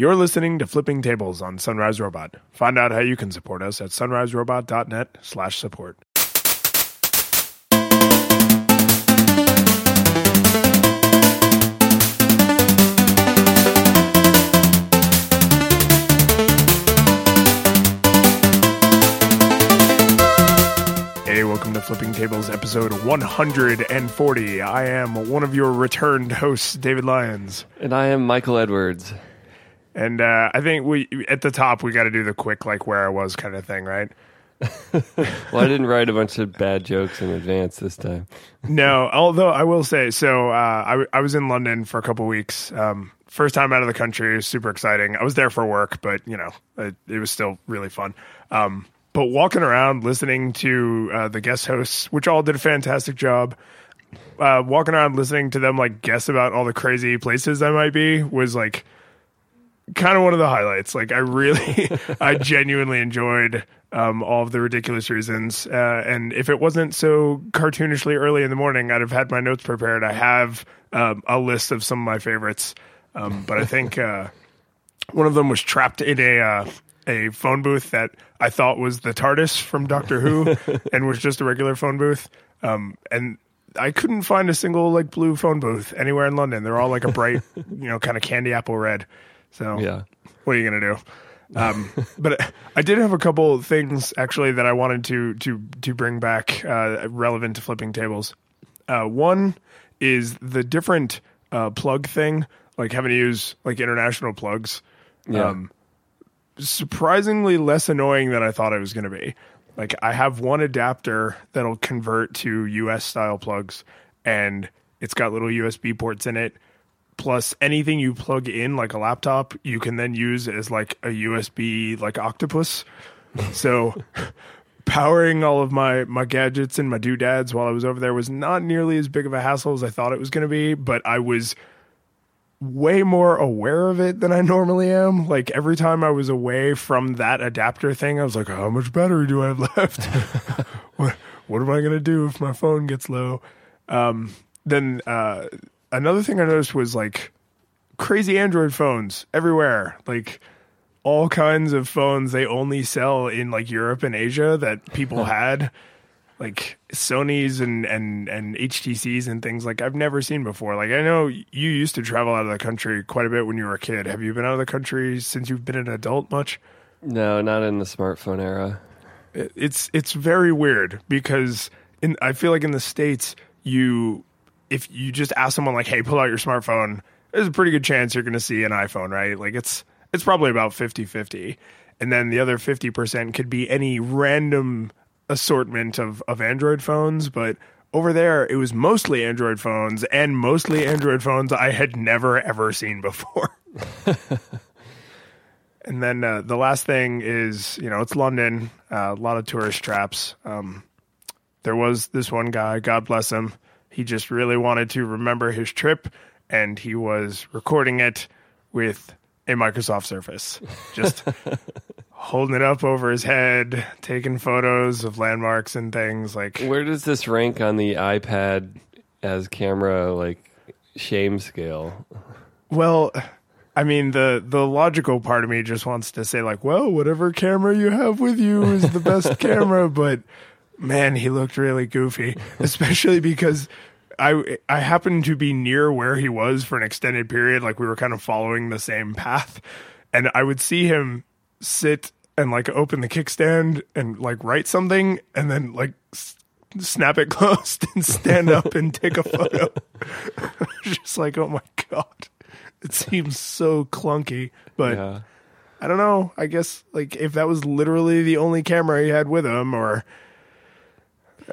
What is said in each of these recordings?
You're listening to Flipping Tables on Sunrise Robot. Find out how you can support us at sunriserobot.net slash support. Hey, welcome to Flipping Tables episode 140. I am one of your returned hosts, David Lyons. And I am Michael Edwards. And uh, I think we at the top we got to do the quick like where I was kind of thing, right? Well, I didn't write a bunch of bad jokes in advance this time. No, although I will say, so uh, I, I was in London for a couple weeks. Um, first time out of the country, super exciting. I was there for work, but you know, it, it was still really fun. Um, but walking around, listening to uh, the guest hosts, which all did a fantastic job. Uh, walking around, listening to them like guess about all the crazy places I might be was like kind of one of the highlights. Like I really, I genuinely enjoyed um, all of the ridiculous reasons. Uh, and if it wasn't so cartoonishly early in the morning, I'd have had my notes prepared. I have um, a list of some of my favorites, um, but I think uh, one of them was trapped in a uh, a phone booth that I thought was the TARDIS from Doctor Who, and was just a regular phone booth. Um, and I couldn't find a single like blue phone booth anywhere in London. They're all like a bright, you know, kind of candy apple red. So Yeah. what are you gonna do? Um, but I did have a couple things actually that I wanted to to to bring back uh, relevant to flipping tables. Uh, one is the different uh, plug thing, like having to use like international plugs. Yeah. Um, surprisingly less annoying than I thought it was going to be. Like I have one adapter that'll convert to US style plugs and it's got little USB ports in it. Plus anything you plug in like a laptop, you can then use as like a USB like octopus. so powering all of my my gadgets and my doodads while I was over there was not nearly as big of a hassle as I thought it was going to be, but I was way more aware of it than I normally am. Like every time I was away from that adapter thing, I was like, how much battery do I have left? what what am I gonna do if my phone gets low? Um, then uh, another thing I noticed was like crazy Android phones everywhere. Like all kinds of phones they only sell in like Europe and Asia that people had like Sony's and and and HTC's and things like I've never seen before. Like I know you used to travel out of the country quite a bit when you were a kid. Have you been out of the country since you've been an adult much? No, not in the smartphone era. It's it's very weird because in I feel like in the states you if you just ask someone like hey pull out your smartphone there's a pretty good chance you're going to see an iPhone, right? Like it's it's probably about 50-50. And then the other 50% could be any random assortment of of Android phones, but over there it was mostly Android phones and mostly Android phones I had never ever seen before. and then uh, the last thing is, you know, it's London, uh, a lot of tourist traps. Um, there was this one guy, God bless him. He just really wanted to remember his trip, and he was recording it with a Microsoft Surface, just holding it up over his head, taking photos of landmarks and things. Like, Where does this rank on the iPad as camera like shame scale? well, I mean, the the logical part of me just wants to say, like, well, whatever camera you have with you is the best camera, but man, he looked really goofy, especially because I I happened to be near where he was for an extended period, like we were kind of following the same path, and I would see him sit and like open the kickstand and like write something, and then like s- snap it closed and stand up and take a photo. Just like, oh my god, it seems so clunky, but. Yeah. I don't know. I guess like if that was literally the only camera he had with him, or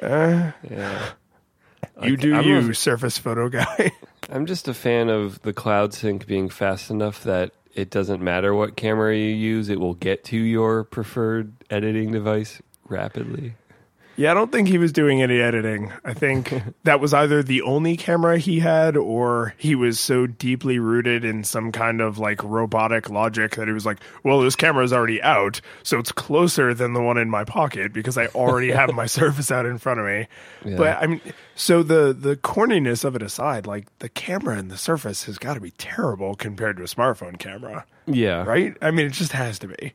eh. Yeah. You do I'm you, a- Surface Photo guy. I'm just a fan of the cloud sync being fast enough that it doesn't matter what camera you use, it will get to your preferred editing device rapidly. Yeah, I don't think he was doing any editing. I think that was either the only camera he had or he was so deeply rooted in some kind of like robotic logic that he was like, well, this camera is already out, so it's closer than the one in my pocket because I already have my surface out in front of me. Yeah. But I mean, so the the corniness of it aside, like the camera and the surface has got to be terrible compared to a smartphone camera, Yeah. right? I mean, it just has to be.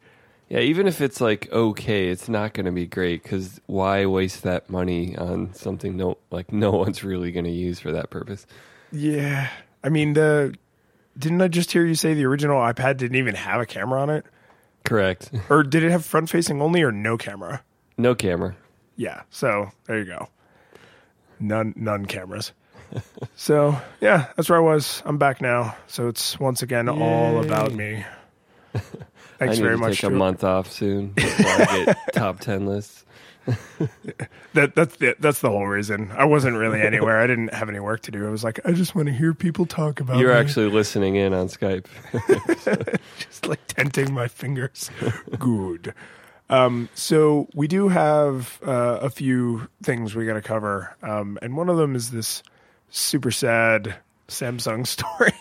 Yeah, even if it's like okay, it's not going to be great because why waste that money on something no like no one's really going to use for that purpose? Yeah. I mean, the didn't I just hear you say the original iPad didn't even have a camera on it? Correct. Or did it have front facing only or no camera? No camera. Yeah. So there you go. None none cameras. so yeah, that's where I was. I'm back now. So it's once again all about me. I Thanks need very to much. take a month off soon before I get top ten lists. That that's the, that's the whole reason. I wasn't really anywhere. I didn't have any work to do. I was like, I just want to hear people talk about. You're me. actually listening in on Skype. just like tenting my fingers. Good. Um, so we do have uh, a few things we got to cover, um, and one of them is this super sad Samsung story.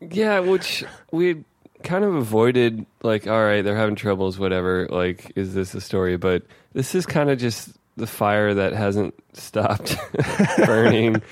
Yeah, which we kind of avoided. Like, all right, they're having troubles, whatever. Like, is this a story? But this is kind of just the fire that hasn't stopped burning.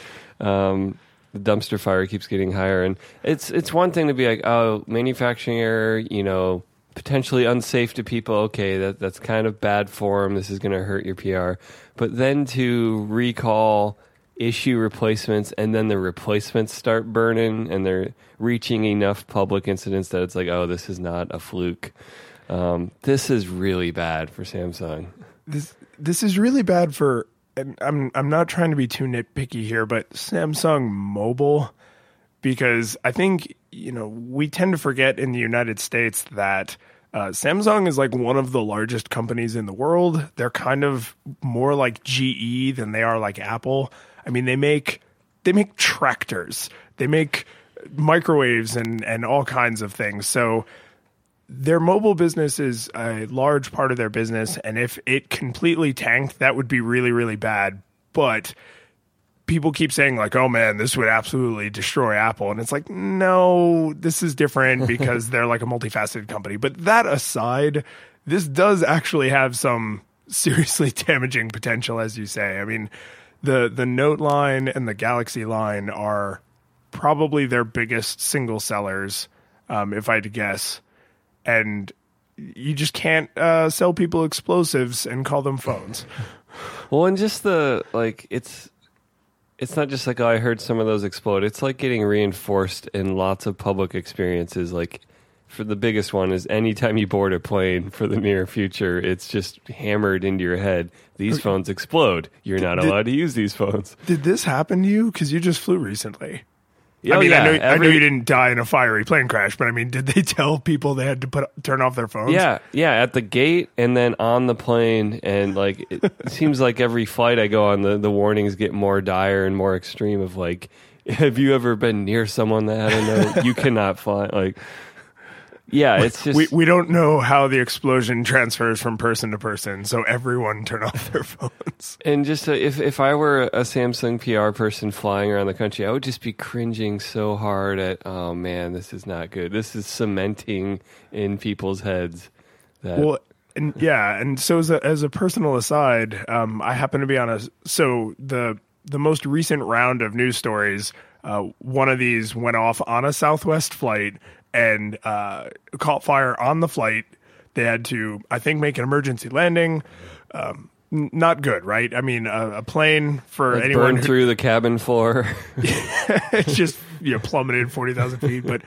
Um, the dumpster fire keeps getting higher, and it's it's one thing to be like, oh, manufacturing error, you know, potentially unsafe to people. Okay, that that's kind of bad form. This is going to hurt your PR. But then to recall issue replacements and then the replacements start burning and they're reaching enough public incidents that it's like oh this is not a fluke um, this is really bad for samsung this this is really bad for. And I'm I'm not trying to be too nitpicky here, but Samsung Mobile, because I think you know we tend to forget in the United States that. Uh, Samsung is like one of the largest companies in the world. They're kind of more like GE than they are like Apple. I mean, they make they make tractors, they make microwaves and and all kinds of things. So their mobile business is a large part of their business, and if it completely tanked, that would be really really bad. But people keep saying like, "Oh man, this would absolutely destroy Apple," and it's like, no, this is different because they're like a multifaceted company. But that aside, this does actually have some seriously damaging potential, as you say. I mean, the the Note line and the Galaxy line are probably their biggest single sellers, um, if I had to guess, and you just can't uh, sell people explosives and call them phones. well and just the like it's it's not just like oh i heard some of those explode. It's like getting reinforced in lots of public experiences. Like for the biggest one is anytime you board a plane for the near future it's just hammered into your head these phones explode you're not Did- allowed to use these phones Did this happen to you? Because you just flew recently. Oh, I mean, I, yeah, know, I know you didn't die in a fiery plane crash, but I mean, did they tell people they had to put turn off their phones? Yeah, yeah, at the gate and then on the plane, and like it seems like every flight I go on, the the warnings get more dire and more extreme. Of like, have you ever been near someone that had a note? You cannot fly. Like, yeah, it's just we we don't know how the explosion transfers from person to person, so everyone turn off their phones. and just uh, if if I were a Samsung PR person flying around the country, I would just be cringing so hard at oh man, this is not good. This is cementing in people's heads that Well, and yeah, and so as a as a personal aside, um, I happen to be on a so the the most recent round of news stories. Uh, one of these went off on a Southwest flight and uh, caught fire on the flight. They had to, I think, make an emergency landing. Um, n- not good, right? I mean, a, a plane for like, anyone burned who, through the cabin floor. it's just you know plummeted 40,000 feet. But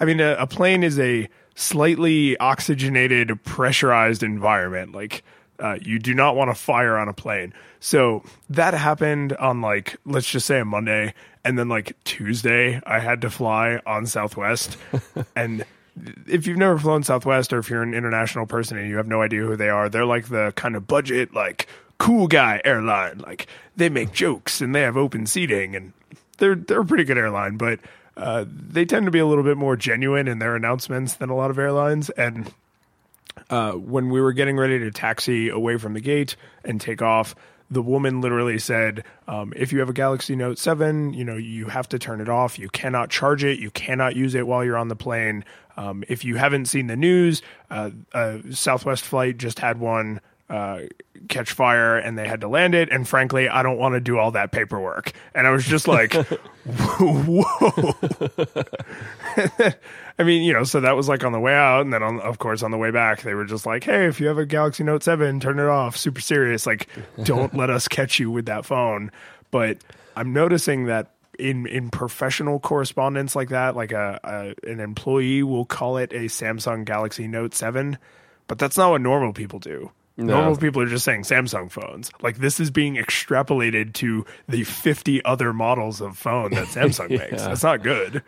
I mean, a, a plane is a slightly oxygenated, pressurized environment. Like uh, you do not want to fire on a plane. So that happened on like let's just say a Monday, and then like Tuesday I had to fly on Southwest, and. If you've never flown Southwest or if you're an international person and you have no idea who they are, they're like the kind of budget, like cool guy airline. Like they make jokes and they have open seating and they're they're a pretty good airline, but uh, they tend to be a little bit more genuine in their announcements than a lot of airlines. And uh, when we were getting ready to taxi away from the gate and take off, the woman literally said, um, if you have a Galaxy Note 7, you know, you have to turn it off. You cannot charge it. You cannot use it while you're on the plane. Um, if you haven't seen the news, uh, a Southwest flight just had one uh, catch fire and they had to land it. And frankly, I don't want to do all that paperwork. And I was just like, whoa. I mean, you know, so that was like on the way out. And then, on, of course, on the way back, they were just like, hey, if you have a Galaxy Note 7, turn it off. Super serious. Like, don't let us catch you with that phone. But I'm noticing that in in professional correspondence like that, like a, a an employee will call it a Samsung Galaxy Note 7, but that's not what normal people do. No. Normal people are just saying Samsung phones. Like this is being extrapolated to the 50 other models of phone that Samsung makes. That's not good.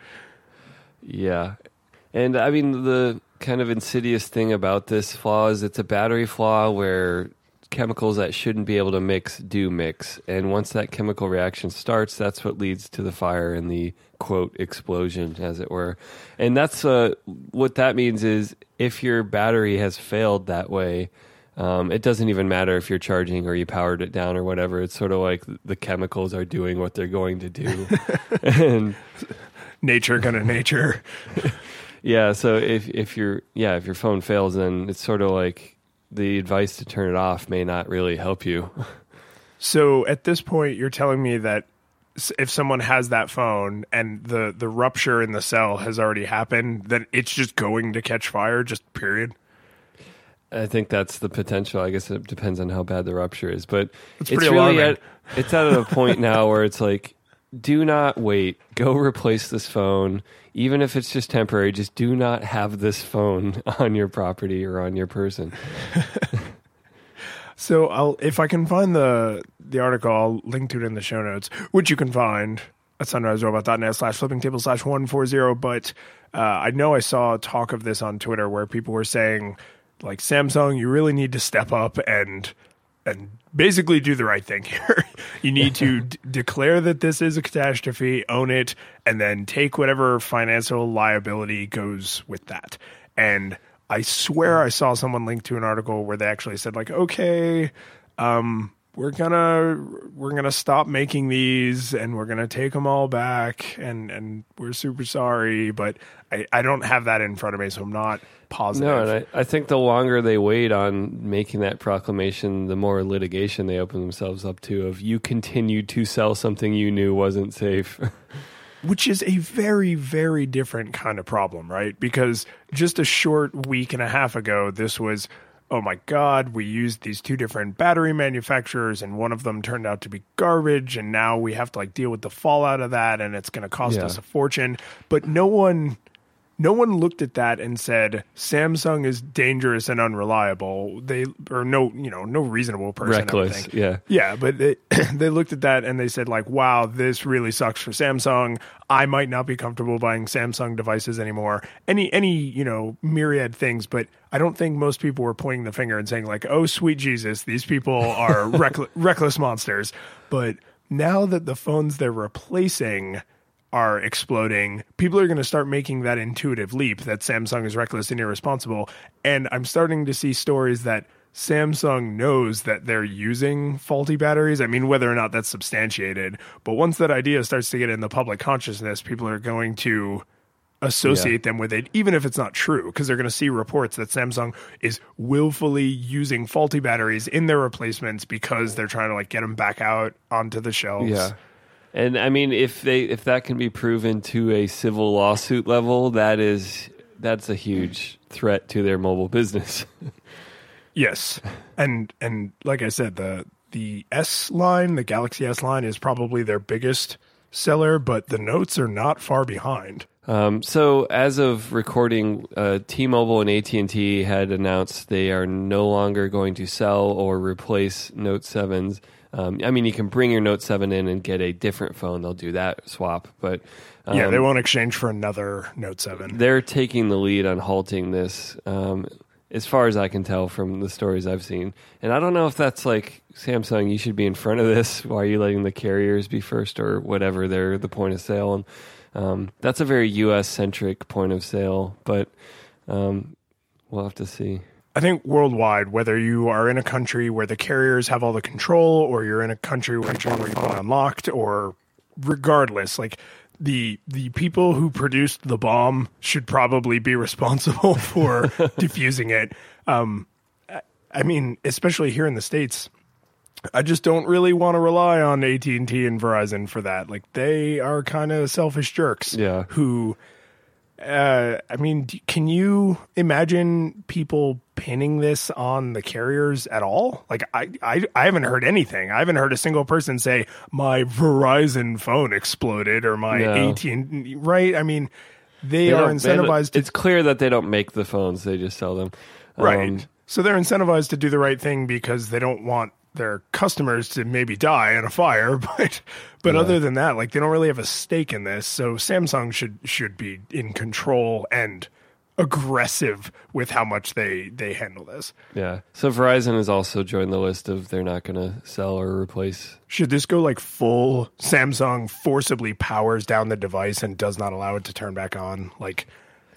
Yeah. And I mean, the kind of insidious thing about this flaw is it's a battery flaw where chemicals that shouldn't be able to mix do mix. And once that chemical reaction starts, that's what leads to the fire and the quote explosion, as it were. And that's uh, what that means is if your battery has failed that way, um, it doesn't even matter if you're charging or you powered it down or whatever. It's sort of like the chemicals are doing what they're going to do. and Nature gonna nature. yeah, so if if your yeah if your phone fails, then it's sort of like the advice to turn it off may not really help you. So at this point, you're telling me that if someone has that phone and the the rupture in the cell has already happened, then it's just going to catch fire. Just period. I think that's the potential. I guess it depends on how bad the rupture is, but It's it's, really at it's at a point now where it's like, do not wait. Go replace this phone, even if it's just temporary. Just do not have this phone on your property or on your person. So I'll if I can find the the article, I'll link to it in the show notes, which you can find at sunriserobot.net slash flipping table slash one four zero. But uh, I know I saw talk of this on Twitter where people were saying like Samsung, you really need to step up and and basically do the right thing here. you need to d- declare that this is a catastrophe, own it, and then take whatever financial liability goes with that. And I swear I saw someone link to an article where they actually said like, okay, um, we're gonna we're gonna stop making these and we're gonna take them all back and and we're super sorry, but I, I don't have that in front of me, so I'm not positive. No, and I, I think the longer they wait on making that proclamation, the more litigation they open themselves up to. Of you continue to sell something you knew wasn't safe. which is a very very different kind of problem right because just a short week and a half ago this was oh my god we used these two different battery manufacturers and one of them turned out to be garbage and now we have to like deal with the fallout of that and it's going to cost Yeah. us a fortune but no one no one looked at that and said Samsung is dangerous and unreliable. They or no, you know, no reasonable person. I Reckless, think. yeah. Yeah, but they they looked at that and they said like, "Wow, this really sucks for Samsung. I might not be comfortable buying Samsung devices anymore." Any any you know myriad things, but I don't think most people were pointing the finger and saying like, "Oh, sweet Jesus, these people are reckl- reckless monsters." But now that the phones they're replacing are exploding, people are going to start making that intuitive leap that Samsung is reckless and irresponsible. And I'm starting to see stories that Samsung knows that they're using faulty batteries. I mean, whether or not that's substantiated, but once that idea starts to get in the public consciousness, people are going to associate them with it, even if it's not true, because they're going to see reports that Samsung is willfully using faulty batteries in their replacements because they're trying to like get them back out onto the shelves. Yeah. And I mean, if they if that can be proven to a civil lawsuit level, that is that's a huge threat to their mobile business. Yes, and and like I said, the the S line, the Galaxy S line, is probably their biggest seller, but the notes are not far behind. Um, so, as of recording, uh, T-Mobile and AT and T had announced they are no longer going to sell or replace Note Sevens. Um, I mean, you can bring your Note Seven in and get a different phone; they'll do that swap. But um, yeah, they won't exchange for another Note Seven. they're taking the lead on halting this, um, as far as I can tell from the stories I've seen. And I don't know if that's like Samsung, you should be in front of this. Why are you letting the carriers be first or whatever? They're the point of sale. And um, that's a very U.S. centric point of sale, but um, we'll have to see. I think worldwide, whether you are in a country where the carriers have all the control, or you're in a country where you're unlocked, or regardless, like the the people who produced the bomb should probably be responsible for diffusing it. Um, I- I mean, especially here in the states, I just don't really want to rely on AT and T and Verizon for that. Like they are kind of selfish jerks. Yeah. Who, uh, I mean, can you imagine people pinning this on the carriers at all? Like I, I, I haven't heard anything. I haven't heard a single person say my Verizon phone exploded or my No. AT right. I mean, they, They are they incentivized to It's clear that they don't make the phones; they just sell them. Right. Um, so they're incentivized to do the right thing because they don't want their customers to maybe die in a fire, but but other than that, like they don't really have a stake in this. So Samsung should should be in control and aggressive with how much they they handle this. yeah. So Verizon has also joined the list of they're not going to sell or replace. Should this go like full Samsung forcibly powers down the device and does not allow it to turn back on? Like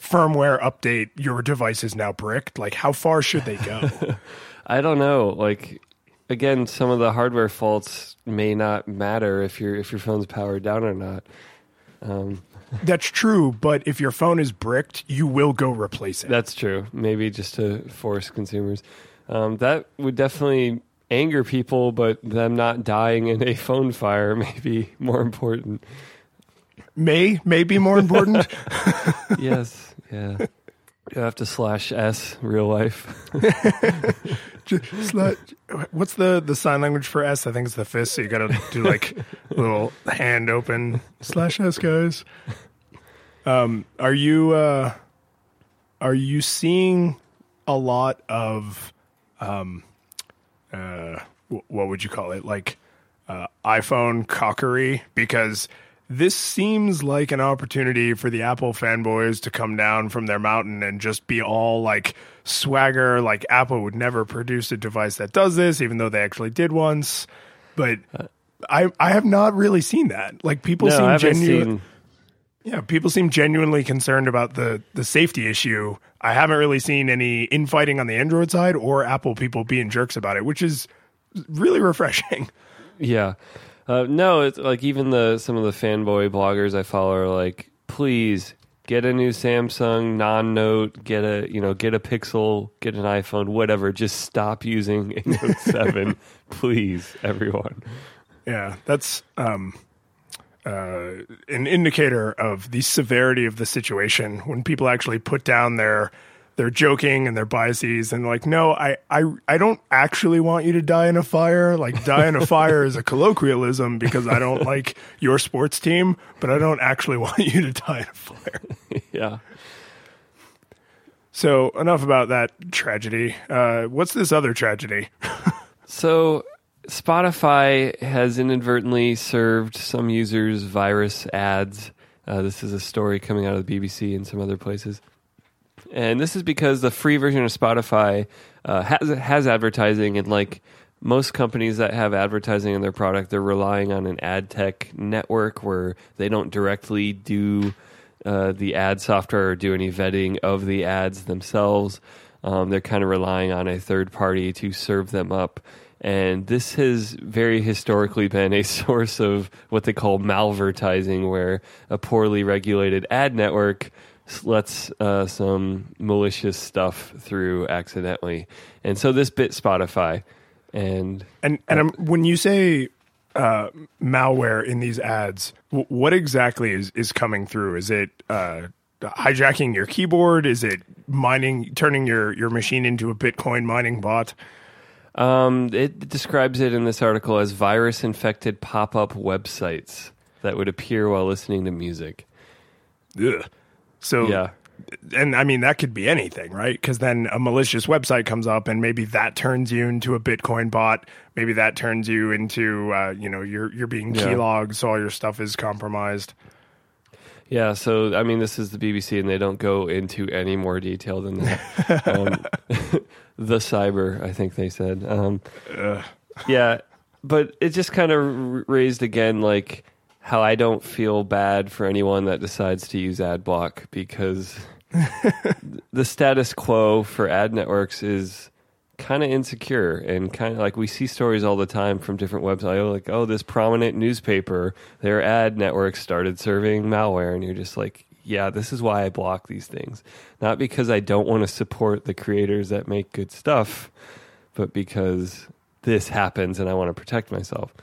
firmware update, your device is now bricked. Like how far should they go? I don't know. Like again, some of the hardware faults may not matter if your if your phone's powered down or not. Um, That's true, but if your phone is bricked, you will go replace it. That's true. Maybe just to force consumers. Um, that would definitely anger people, but them not dying in a phone fire may be more important. may may be more important. yes. Yeah. You have to slash S real life. Just What's the the sign language for S? I think it's the fist. So you got to do like a little hand open slash S, guys. Um, are you uh, are you seeing a lot of um, uh, wh- what would you call it? Like uh, iPhone cockery because this seems like an opportunity for the Apple fanboys to come down from their mountain and just be all like swagger, like Apple would never produce a device that does this, even though they actually did once. But I I have not really seen that. Like people No, seem genuine. seen. Yeah, people seem genuinely concerned about the the safety issue. I haven't really seen any infighting on the Android side or Apple people being jerks about it, which is really refreshing. Yeah. Uh, no, it's like even the some of the fanboy bloggers I follow are like, please get a new Samsung non-note, get a you know get a Pixel, get an iPhone, whatever. Just stop using a Note Seven, please, everyone. Yeah, that's um, uh, an indicator of the severity of the situation when people actually put down their their joking and their biases and like, no, I, I I don't actually want you to die in a fire. Like die in a fire is a colloquialism because I don't like your sports team, but I don't actually want you to die in a fire. yeah. So enough about that tragedy. Uh, what's this other tragedy? So Spotify has inadvertently served some users virus ads. Uh, this is a story coming out of the BBC and some other places. And this is because the free version of Spotify uh, has has advertising, and like most companies that have advertising in their product, they're relying on an ad tech network where they don't directly do uh, the ad software or do any vetting of the ads themselves. Um, they're kind of relying on a third party to serve them up. And this has very historically been a source of what they call malvertising, where a poorly regulated ad network lets uh, some malicious stuff through accidentally. And so this bit Spotify. And And and um, when you say uh, malware in these ads, w- what exactly is is coming through? Is it uh, hijacking your keyboard? Is it mining, turning your your machine into a Bitcoin mining bot? Um, it describes it in this article as virus infected pop up websites that would appear while listening to music. Ugh. So Yeah. and I mean that could be anything, right? Because then a malicious website comes up, and maybe that turns you into a Bitcoin bot. Maybe that turns you into, uh, you know, you're you're being Yeah. keylogged, so all your stuff is compromised. Yeah, so I mean, this is the BBC, and they don't go into any more detail than that. um, the cyber, I think they said. Um, yeah, but it just kind of raised again, like how I don't feel bad for anyone that decides to use ad block because the status quo for ad networks is kind of insecure and kind of like we see stories all the time from different websites like oh this prominent newspaper their ad network started serving malware and you're just like yeah this is why i block these things. Not because i don't want to support the creators that make good stuff but because this happens and i want to protect myself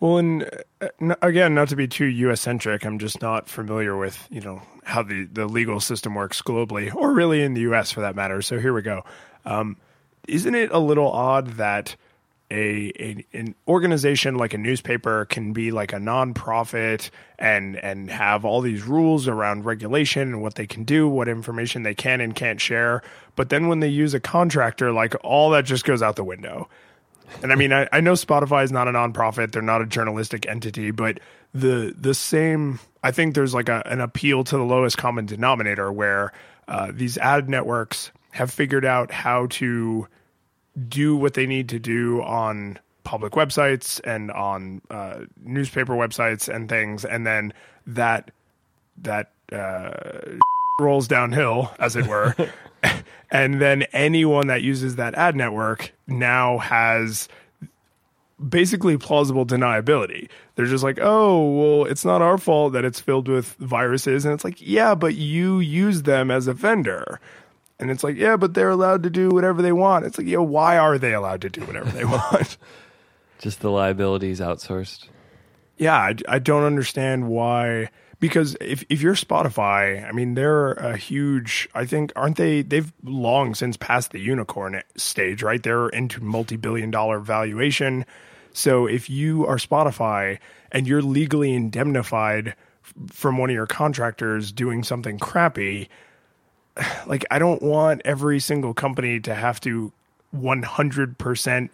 Well, and uh, again, not to be too U.S. centric, I'm just not familiar with you know how the the legal system works globally, or really in the U.S. for that matter. So here we go. Um, isn't it a little odd that a, a an organization like a newspaper can be like a nonprofit and and have all these rules around regulation and what they can do, what information they can and can't share, but then when they use a contractor, like all that just goes out the window. And I mean, I, I know Spotify is not a nonprofit; they're not a journalistic entity, but the the same. I think there's like a, an appeal to the lowest common denominator where uh, these ad networks have figured out how to do what they need to do on public websites and on uh, newspaper websites and things, and then that that uh, rolls downhill, as it were. and then anyone that uses that ad network now has basically plausible deniability. They're just like, oh, well, it's not our fault that it's filled with viruses. And it's like, yeah, but you use them as a vendor. And it's like, yeah, but they're allowed to do whatever they want. It's like, yeah, why are they allowed to do whatever they want? just the liabilities outsourced yeah, I, I don't understand why. Because if if you're Spotify, I mean, they're a huge. I think aren't they? They've long since passed the unicorn stage, right? They're into multi-billion dollar valuation. So if you are Spotify and you're legally indemnified from one of your contractors doing something crappy, like I don't want every single company to have to 100%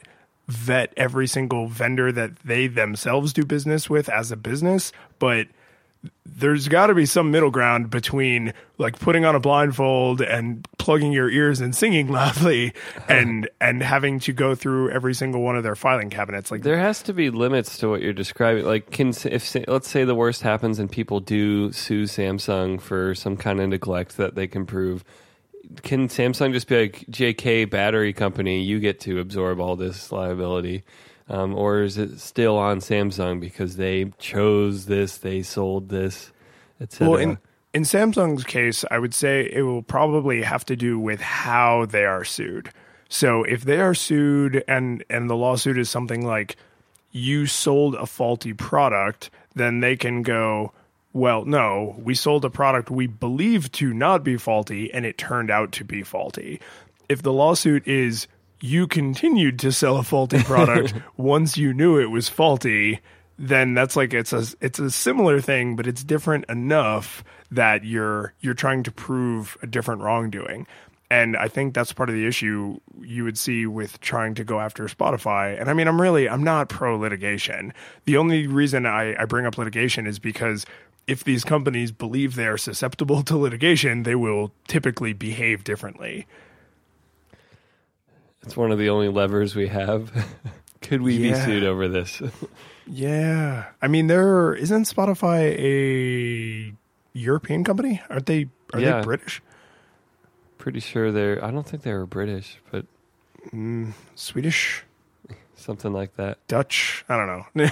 vet every single vendor that they themselves do business with as a business, but there's got to be some middle ground between like putting on a blindfold and plugging your ears and singing loudly and and having to go through every single one of their filing cabinets like there has to be limits to what you're describing like can if let's say the worst happens and people do sue Samsung for some kind of neglect that they can prove can Samsung just be like JK battery company? You get to absorb all this liability, um, or is it still on Samsung because they chose this, they sold this, etc. Well, in in Samsung's case, I would say it will probably have to do with how they are sued. So if they are sued and and the lawsuit is something like you sold a faulty product, then they can go well, no, we sold a product we believed to not be faulty and it turned out to be faulty. If the lawsuit is you continued to sell a faulty product once you knew it was faulty, then that's like it's a it's a similar thing, but it's different enough that you're you're trying to prove a different wrongdoing. And I think that's part of the issue you would see with trying to go after Spotify. And I mean, I'm really, I'm not pro litigation. The only reason I, I bring up litigation is because if these companies believe they are susceptible to litigation, they will typically behave differently. It's one of the only levers we have. Could we Yeah. be sued over this? Yeah. I mean, there isn't Spotify a European company? Aren't they are Yeah. they British? Pretty sure they're. I don't think they were British, but mm, Swedish? something like that. Dutch. I don't know.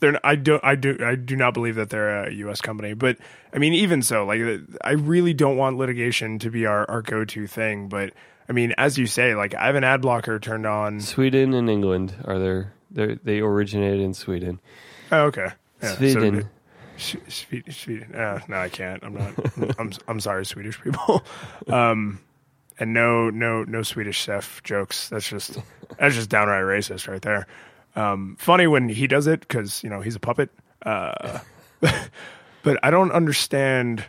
they're. I do. I do. I do not believe that they're a U.S. company. But I mean, even so, like, I really don't want litigation to be our, our go to thing. But I mean, as you say, like, I have an ad blocker turned on. Sweden and England are there. They they originated in Sweden. Oh, okay. Yeah, so- Sweden. Swe- Sweden. Uh, no, I can't. I'm not. I'm. I'm sorry, Swedish people. Um, and no, no, no Swedish chef jokes. That's just that's just downright racist right there. Um, funny when he does it because you know he's a puppet. Uh, but I don't understand.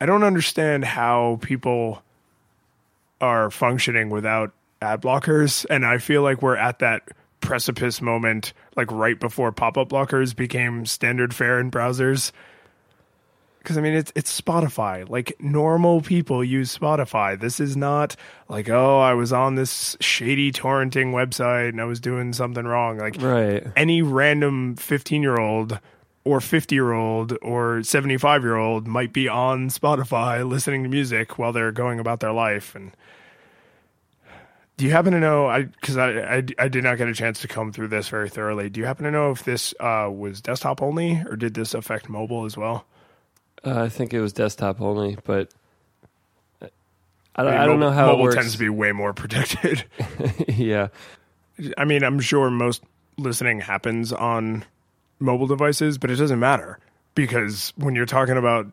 I don't understand how people are functioning without ad blockers, and I feel like we're at that precipice moment, like right before pop-up blockers became standard fare in browsers. Because I mean, it's it's Spotify. Like normal people use Spotify. This is not like oh, I was on this shady torrenting website and I was doing something wrong. Like Right. any random 15 year old or 50 year old or 75 year old might be on Spotify listening to music while they're going about their life. And do you happen to know? I because I, I, I did not get a chance to come through this very thoroughly. Do you happen to know if this uh, was desktop only or did this affect mobile as well? Uh, I think it was desktop only, but I don't, mean, I don't mobile- know how mobile it works. tends to be way more protected. yeah, I mean, I'm sure most listening happens on mobile devices, but it doesn't matter because when you're talking about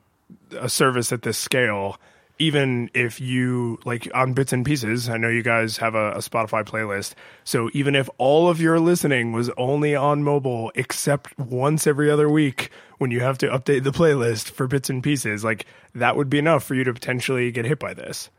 a service at this scale, even if you like on bits and pieces, I know you guys have a, a Spotify playlist. So even if all of your listening was only on mobile, except once every other week when you have to update the playlist for bits and pieces, like that would be enough for you to potentially get hit by this.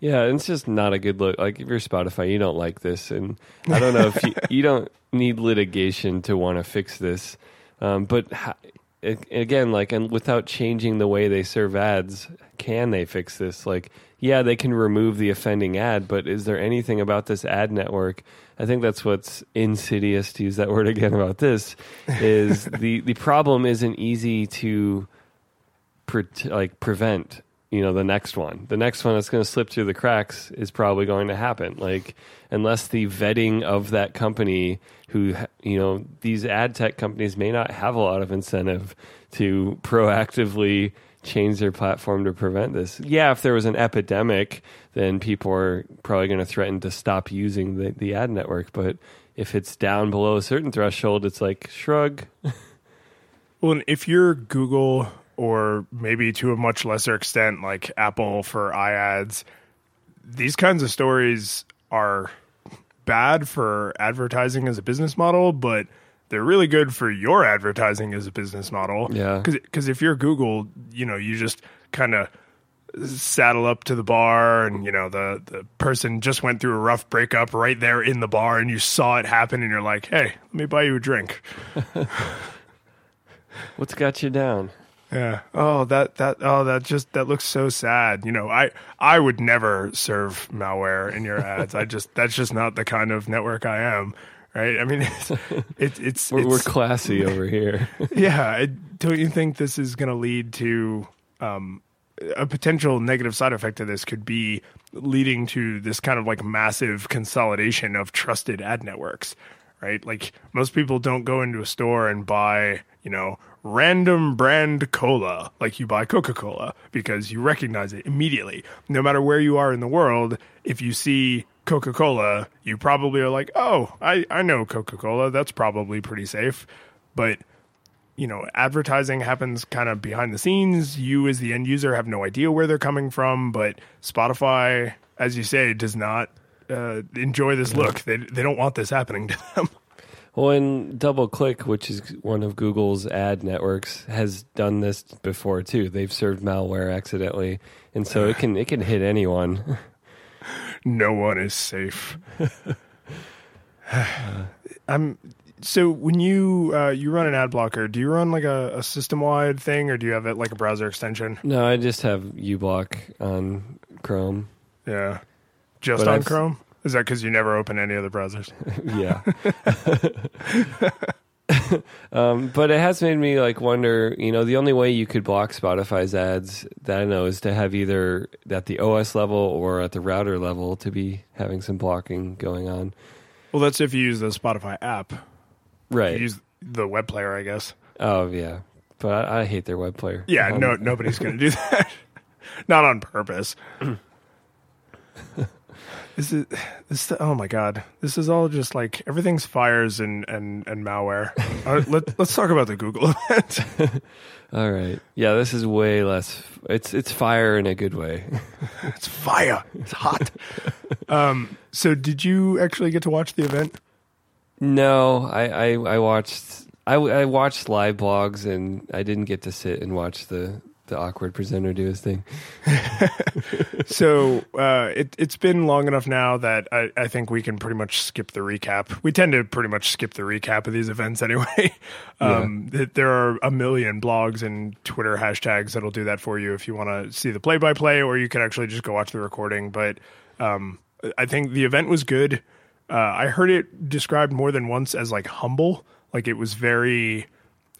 yeah, it's just not a good look. Like if you're Spotify, you don't like this, and I don't know if you, you don't need litigation to want to fix this. Um, but ha- again, like, and without changing the way they serve ads, can they fix this? Like, yeah, they can remove the offending ad, but is there anything about this ad network? I think that's what's insidious to use that word again about this. Is the the problem isn't easy to pre- like prevent you know the next one. The next one that's going to slip through the cracks is probably going to happen. Like unless the vetting of that company who you know these ad tech companies may not have a lot of incentive to proactively change their platform to prevent this. Yeah if there was an epidemic then people are probably going to threaten to stop using the, the ad network. But if it's down below a certain threshold it's like shrug. Well, if you're Google or maybe to a much lesser extent like Apple for iAds, these kinds of stories are bad for advertising as a business model, but they're really good for your advertising as a business model. Yeah. Because if you're Google, you know, you just kind of saddle up to the bar and you know the the person just went through a rough breakup right there in the bar and you saw it happen and you're like hey let me buy you a drink what's got you down Yeah. Oh, that that oh that just that looks so sad. You know, I I would never serve malware in your ads. I just that's just not the kind of network I am. Right? I mean, it's it's it's, we're, we're classy over here yeah. I, don't you think this is going to lead to um, a potential negative side effect of this? Could be leading to this kind of like massive consolidation of trusted ad networks. Right? Like most people don't go into a store and buy, you know, random brand cola like you buy Coca Cola because you recognize it immediately. No matter where you are in the world, if you see Coca Cola, you probably are like, oh, I, I know Coca Cola. That's probably pretty safe. But, you know, advertising happens kind of behind the scenes. You, as the end user, have no idea where they're coming from. But Spotify, as you say, does not uh, enjoy this look. They, they don't want this happening to them. Well, and DoubleClick, which is one of Google's ad networks, has done this before too. They've served malware accidentally, and so it can it can hit anyone. no one is safe. I'm so when you uh, you run an ad blocker, do you run like a, a system wide thing, or do you have it like a browser extension? no, I just have uBlock on Chrome. Yeah, just But on I've- Chrome. Is that because you never open any other browsers? yeah. um, but it has made me like wonder. You know, the only way you could block Spotify's ads that I know is to have either at the OS level or at the router level to be having some blocking going on. Well, that's if you use the Spotify app. Right. You use the web player, I guess. Oh yeah, but I, I hate their web player. Yeah, Um, no, nobody's going to do that. Not on purpose. this is this. Oh my god, this is all just like everything's fires and and and malware. Uh, let, let's talk about the Google event. All right. Yeah, this is way less. It's it's fire in a good way. It's fire. It's hot. um. So, did you actually get to watch the event? no, I I, I watched I, I watched live blogs and I didn't get to sit and watch the the awkward presenter do his thing. So uh, it, it's been long enough now that I, I think we can pretty much skip the recap. We tend to pretty much skip the recap of these events anyway. Um, th- There are a million blogs and Twitter hashtags that'll do that for you if you want to see the play by play, or you can actually just go watch the recording. But um, I think the event was good. Uh, I heard it described more than once as like humble, like it was very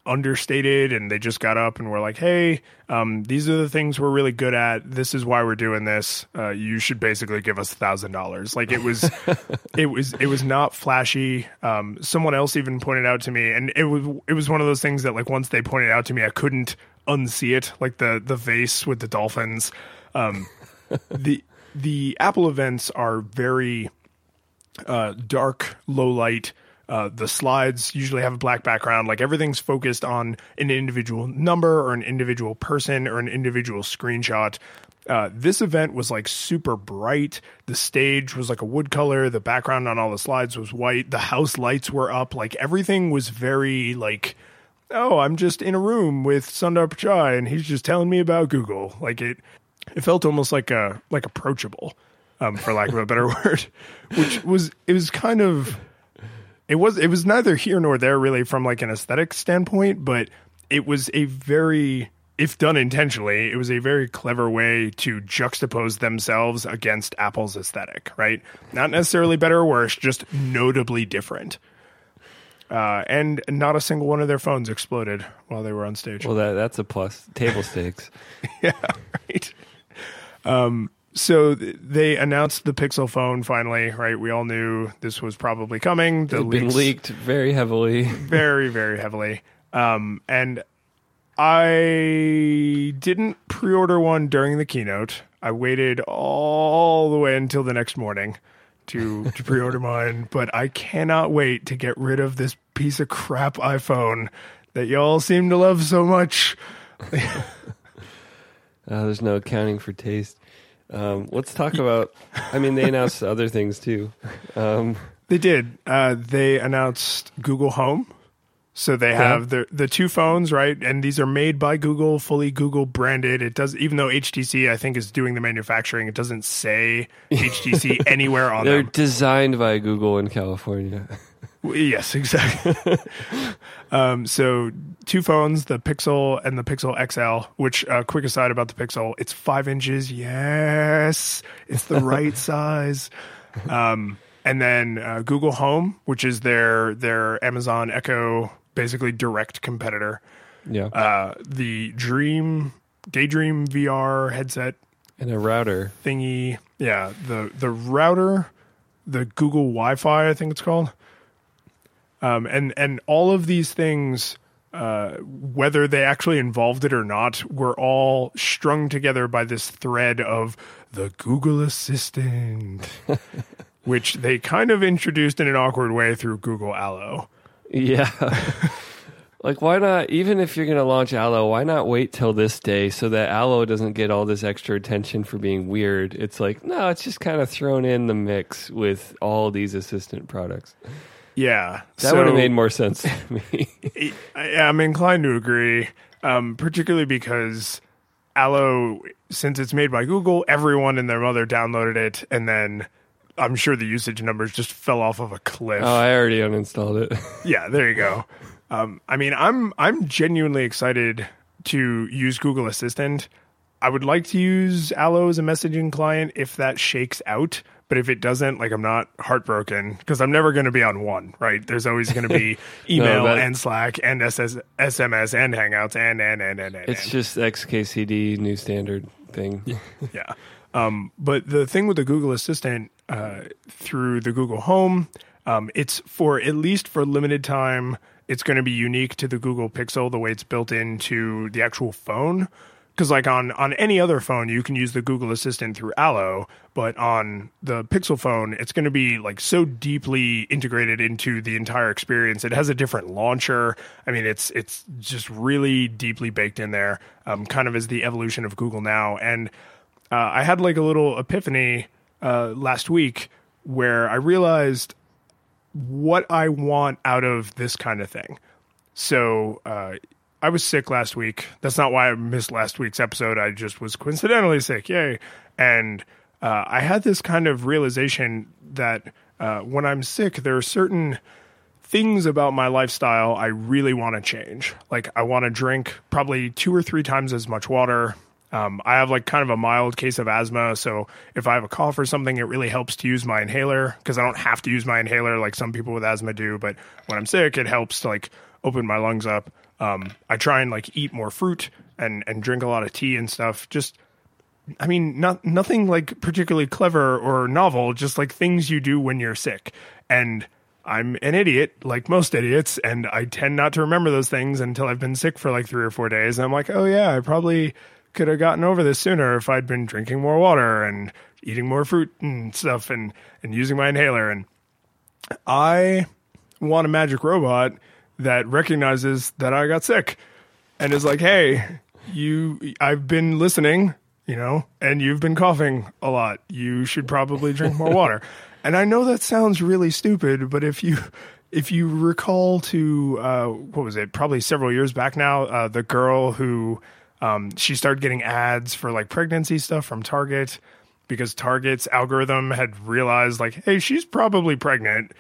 understated and they just got up and were like, "Hey, um, these are the things we're really good at. This is why we're doing this. Uh, you should basically give us a thousand dollars." Like it was, it was, it was not flashy. Um, someone else even pointed out to me, and it was, it was one of those things that like once they pointed out to me, I couldn't unsee it. Like the the vase with the dolphins. Um, the the Apple events are very uh, dark, low light. Uh, the slides usually have a black background. Like everything's focused on an individual number or an individual person or an individual screenshot. Uh, this event was like super bright. The stage was like a wood color. The background on all the slides was white. The house lights were up. Like everything was very like, oh, I'm just in a room with Sundar Pichai and he's just telling me about Google. Like it, it felt almost like a like approachable, um, for lack of a better word, which was it was kind of it was it was neither here nor there really from like an aesthetic standpoint, but it was a very if done intentionally, it was a very clever way to juxtapose themselves against Apple's aesthetic, right? Not necessarily better or worse, just notably different. Uh, and not a single one of their phones exploded while they were on stage. Well, that that's a plus. Table stakes. yeah, right. Um, so they announced the Pixel phone finally, right? We all knew this was probably coming. The It's been leaked very heavily. very, very heavily. Um, and I didn't pre-order one during the keynote. I waited all the way until the next morning to to pre-order mine, but I cannot wait to get rid of this piece of crap iPhone that y'all seem to love so much. Uh, there's no accounting for taste. Um, let's talk about. I mean, they announced other things too. Um, They did. Uh, they announced Google Home. So they have the the two phones, right? And these are made by Google, fully Google branded. It does, even though HTC I think is doing the manufacturing, it doesn't say HTC anywhere on there. they're them. designed by Google in California. Yes, exactly. um, so two phones, the Pixel and the Pixel XL. Which, uh, quick aside about the Pixel, it's five inches. Yes, it's the right size. Um, and then uh, Google Home, which is their their Amazon Echo, basically direct competitor. Yeah, Uh, the Dream Daydream VR headset and a router. thingy. Yeah, the the router, the Google Wi-Fi, I think it's called. Um, and and all of these things, uh, whether they actually involved it or not, were all strung together by this thread of the Google Assistant, which they kind of introduced in an awkward way through Google Allo. Yeah. like, why not? Even if you're going to launch Allo, why not wait till this day so that Allo doesn't get all this extra attention for being weird? It's like, no, it's just kind of thrown in the mix with all these assistant products. Yeah, That would have made more sense to me. I, I'm inclined to agree, um, particularly because Allo, since it's made by Google, everyone and their mother downloaded it, and then I'm sure the usage numbers just fell off of a cliff. oh, I already uninstalled it. yeah, there you go. Um, I mean, I'm I'm genuinely excited to use Google Assistant. I would like to use Allo as a messaging client if that shakes out. But if it doesn't, like I'm not heartbroken because I'm never going to be on one, right? There's always going to be email but- and Slack and SS, SMS and Hangouts and and and and and. It's and. just XKCD new standard thing. yeah. Um, but the thing with the Google Assistant uh, through the Google Home, um, it's for at least for limited time. It's going to be unique to the Google Pixel the way it's built into the actual phone. Because like on on any other phone, you can use the Google Assistant through Allo, but on the Pixel phone, it's going to be like so deeply integrated into the entire experience. It has a different launcher. I mean, it's it's just really deeply baked in there, um, kind of as the evolution of Google now. And uh, I had like a little epiphany uh, last week where I realized what I want out of this kind of thing. So uh, I was sick last week. That's not why I missed last week's episode. I just was coincidentally sick. Yay. And uh, I had this kind of realization that uh, when I'm sick, there are certain things about my lifestyle I really want to change. Like I want to drink probably two or three times as much water. Um, I have like kind of a mild case of asthma, so if I have a cough or something, it really helps to use my inhaler because I don't have to use my inhaler like some people with asthma do. But when I'm sick, it helps to like open my lungs up. Um, I try and like eat more fruit and and drink a lot of tea and stuff. Just I mean, not nothing like particularly clever or novel, just like things you do when you're sick. And I'm an idiot, like most idiots, and I tend not to remember those things until I've been sick for like three or four days. And I'm like, oh yeah, I probably could have gotten over this sooner if I'd been drinking more water and eating more fruit and stuff and, and using my inhaler. And I want a magic robot that recognizes that I got sick and is like, hey, you, I've been listening, you know, and you've been coughing a lot. You should probably drink more water. and I know that sounds really stupid, but if you, if you recall to, uh, what was it, probably several years back now, uh, the girl who, um, she started getting ads for like pregnancy stuff from Target because Target's algorithm had realized like, hey, she's probably pregnant,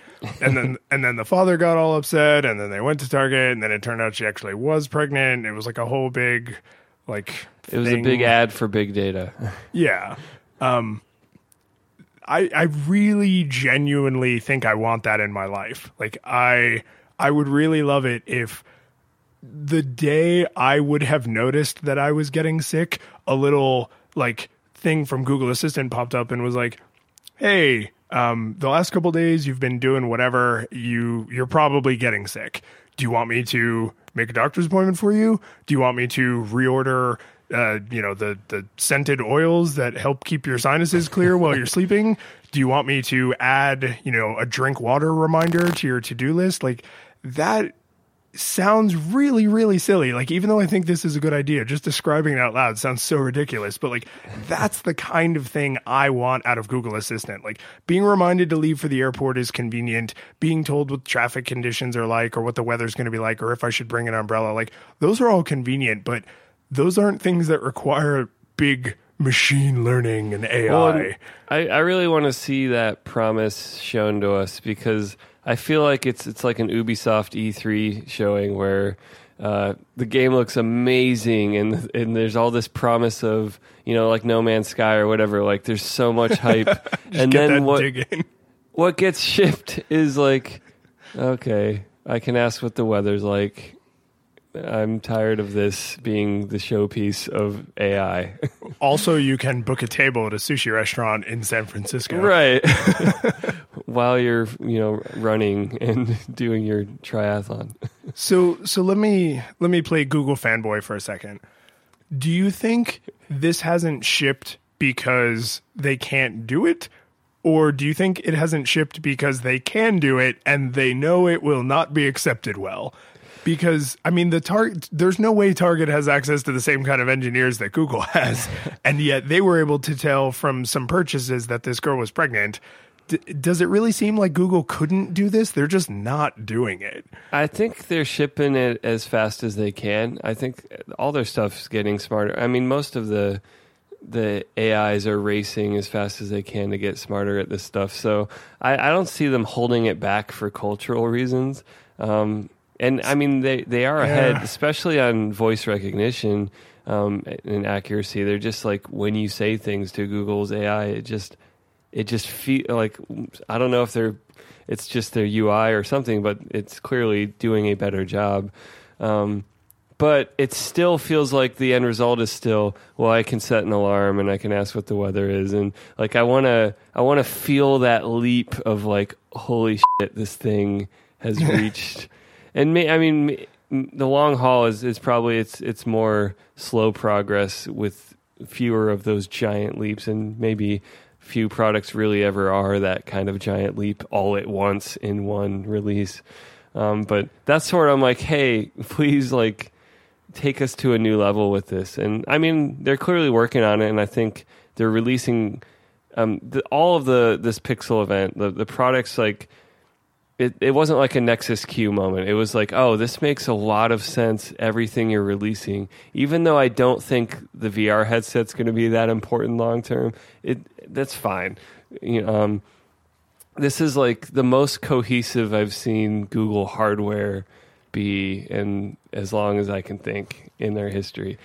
and then and then the father got all upset, and then they went to Target, and then it turned out she actually was pregnant. It was like a whole big, like, it was thing. a big ad for big data. Yeah. Um, I I really genuinely think I want that in my life. Like I I would really love it if the day I would have noticed that I was getting sick, a little like thing from Google Assistant popped up and was like, "Hey, um, the last couple days you've been doing whatever. You you're probably getting sick. Do you want me to make a doctor's appointment for you? Do you want me to reorder?" Uh, you know the the scented oils that help keep your sinuses clear while you're sleeping. Do you want me to add you know a drink water reminder to your to do list? Like that sounds really, really silly. Like, even though I think this is a good idea, just describing it out loud sounds so ridiculous. But like, that's the kind of thing I want out of Google Assistant. Like, being reminded to leave for the airport is convenient. Being told what traffic conditions are like, or what the weather's going to be like, or if I should bring an umbrella. Like, those are all convenient, but those aren't things that require big machine learning and AI. Well, I, I really want to see that promise shown to us because I feel like it's it's like an Ubisoft E3 showing where uh, the game looks amazing and and there's all this promise of you know like No Man's Sky or whatever. Like there's so much hype, and then what what gets shipped is like okay, I can ask what the weather's like. I'm tired of this being the showpiece of AI. also, you can book a table at a sushi restaurant in San Francisco. Right. While you're, you know, running and doing your triathlon. so, so let me let me play Google fanboy for a second. Do you think this hasn't shipped because they can't do it? Or do you think it hasn't shipped because they can do it and they know it will not be accepted well? because I mean the target there's no way Target has access to the same kind of engineers that Google has and yet they were able to tell from some purchases that this girl was pregnant D- does it really seem like Google couldn't do this they're just not doing it I think they're shipping it as fast as they can I think all their stuff's getting smarter I mean most of the the AIs are racing as fast as they can to get smarter at this stuff. So I, I don't see them holding it back for cultural reasons. Um, and I mean they they are ahead, yeah. especially on voice recognition um, and accuracy. They're just like when you say things to Google's AI, it just it just feel like I don't know if they're it's just their UI or something, but it's clearly doing a better job. Um, but it still feels like the end result is still well i can set an alarm and i can ask what the weather is and like i want to i want to feel that leap of like holy shit this thing has reached and me, I mean, the long haul is, is probably it's it's more slow progress with fewer of those giant leaps, and maybe few products really ever are that kind of giant leap all at once in one release. Um, but that's sort of I'm like, hey, please like take us to a new level with this. And I mean, they're clearly working on it, and I think they're releasing um, the, all of the this Pixel event. The the products like it, it wasn't like a Nexus Q moment. It was like, oh, this makes a lot of sense, everything you're releasing. Even though I don't think the VR headset's going to be that important long term, it that's fine. You know, um, this is like the most cohesive I've seen Google hardware be in as long as I can think in their history.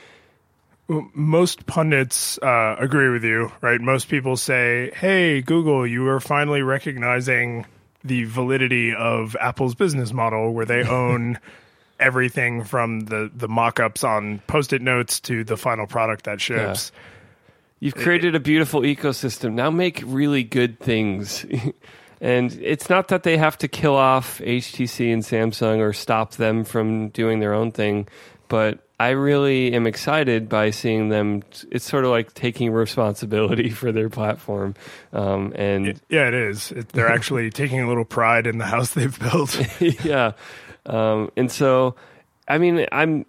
Most pundits uh, agree with you, right? Most people say, "Hey, Google, you are finally recognizing the validity of Apple's business model, where they own everything from the the mock-ups on post-it notes to the final product that ships. You've created a beautiful ecosystem. Now make really good things. and it's not that they have to kill off HTC and Samsung or stop them from doing their own thing, but I really am excited by seeing them. It's sort of like taking responsibility for their platform. Um, and Yeah, it is. It, they're actually taking a little pride in the house they've built. yeah. Um, and so, I mean, I'm,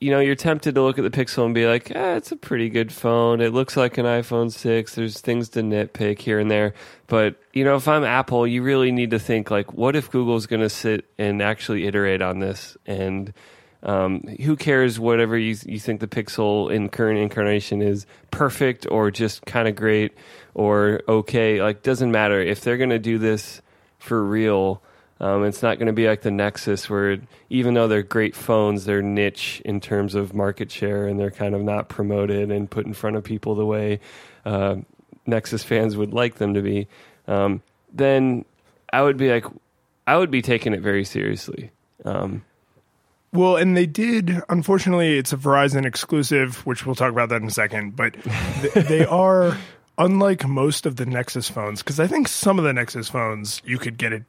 you know, you're tempted to look at the Pixel and be like, eh, it's a pretty good phone. It looks like an iPhone 6. There's things to nitpick here and there. But, you know, if I'm Apple, you really need to think, like, what if Google's going to sit and actually iterate on this? And, um, who cares whatever you, you think the Pixel in current incarnation is perfect or just kind of great or okay? Like, doesn't matter. If they're going to do this for real, um, it's not going to be like the Nexus, where even though they're great phones, they're niche in terms of market share, and they're kind of not promoted and put in front of people the way uh, Nexus fans would like them to be. Um, then I would be like, I would be taking it very seriously. Um, Well, and they did. Unfortunately, it's a Verizon exclusive, which we'll talk about that in a second. But th- they are unlike most of the Nexus phones because I think some of the Nexus phones you could get it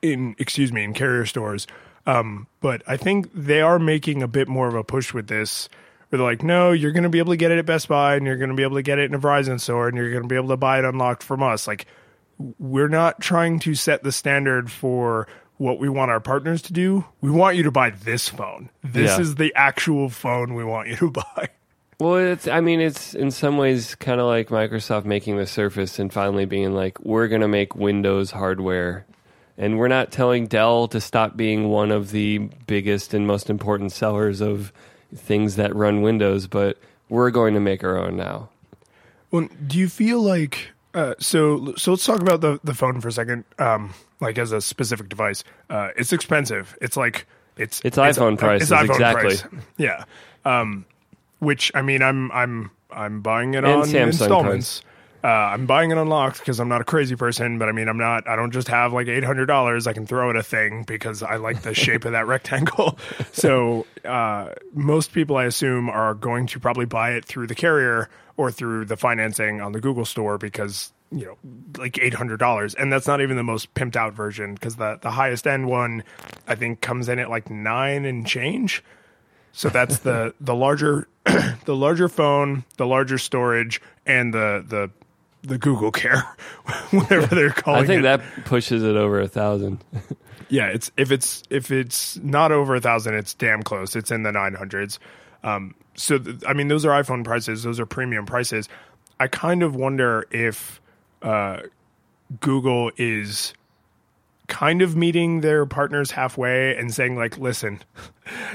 in, excuse me, in carrier stores. Um, but I think they are making a bit more of a push with this. Where they're like, no, you're going to be able to get it at Best Buy, and you're going to be able to get it in a Verizon store, and you're going to be able to buy it unlocked from us. Like, we're not trying to set the standard for what we want our partners to do. We want you to buy this phone. This Yeah. is the actual phone we want you to buy. Well, it's. I mean, it's in some ways kind of like Microsoft making the Surface and finally being like, we're going to make Windows hardware, and we're not telling Dell to stop being one of the biggest and most important sellers of things that run Windows, but we're going to make our own now. Well, do you feel like uh, so? So let's talk about the the phone for a second. Um, like as a specific device, uh, it's expensive. It's like it's It's it's iPhone prices, exactly. price. Yeah. Um, which I mean, I'm I'm I'm buying it And on Samsung installments. Uh, I'm buying it unlocked because I'm not a crazy person, but I mean, I'm not. I don't just have like eight hundred dollars I can throw at a thing because I like the shape of that rectangle. So uh, most people, I assume, are going to probably buy it through the carrier or through the financing on the Google Store because you know, like eight hundred dollars, and that's not even the most pimped out version because the the highest end one, I think, comes in at like nine and change. So that's the the larger the larger phone, the larger storage, and the the the Google Care, whatever they're calling I think it. that pushes it over a thousand. yeah, it's if it's if it's not over a thousand, it's damn close. It's in the nine hundreds. Um, so th- I mean, those are iPhone prices. Those are premium prices. I kind of wonder if uh, Google is kind of meeting their partners halfway and saying like, listen,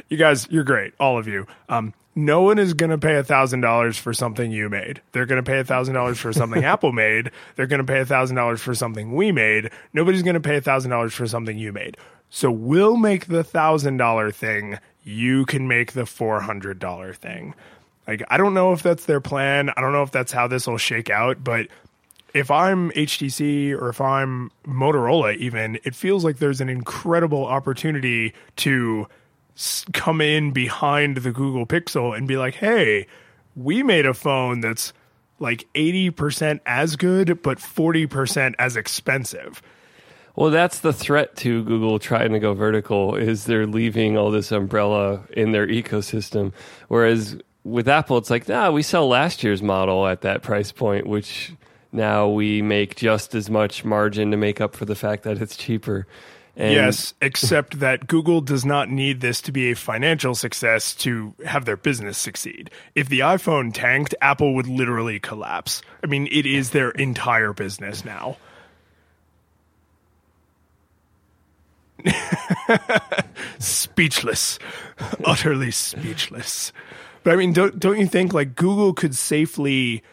you guys, you're great, all of you. Um, no one is going to pay a thousand dollars for something you made. They're going to pay a thousand dollars for something Apple made. They're going to pay a thousand dollars for something we made. Nobody's going to pay a thousand dollars for something you made. So we'll make the thousand dollar thing. You can make the four hundred dollar thing. Like I don't know if that's their plan. I don't know if that's how this will shake out, but if I'm HTC or if I'm Motorola, even, it feels like there's an incredible opportunity to come in behind the Google Pixel and be like, hey, we made a phone that's like 80% as good, but 40% as expensive. Well, that's the threat to Google trying to go vertical is they're leaving all this umbrella in their ecosystem. Whereas with Apple, it's like, nah, we sell last year's model at that price point, which now we make just as much margin to make up for the fact that it's cheaper. And yes, except that Google does not need this to be a financial success to have their business succeed. If the iPhone tanked, Apple would literally collapse. I mean, it is their entire business now. speechless, utterly speechless. But I mean, don't don't you think like Google could safely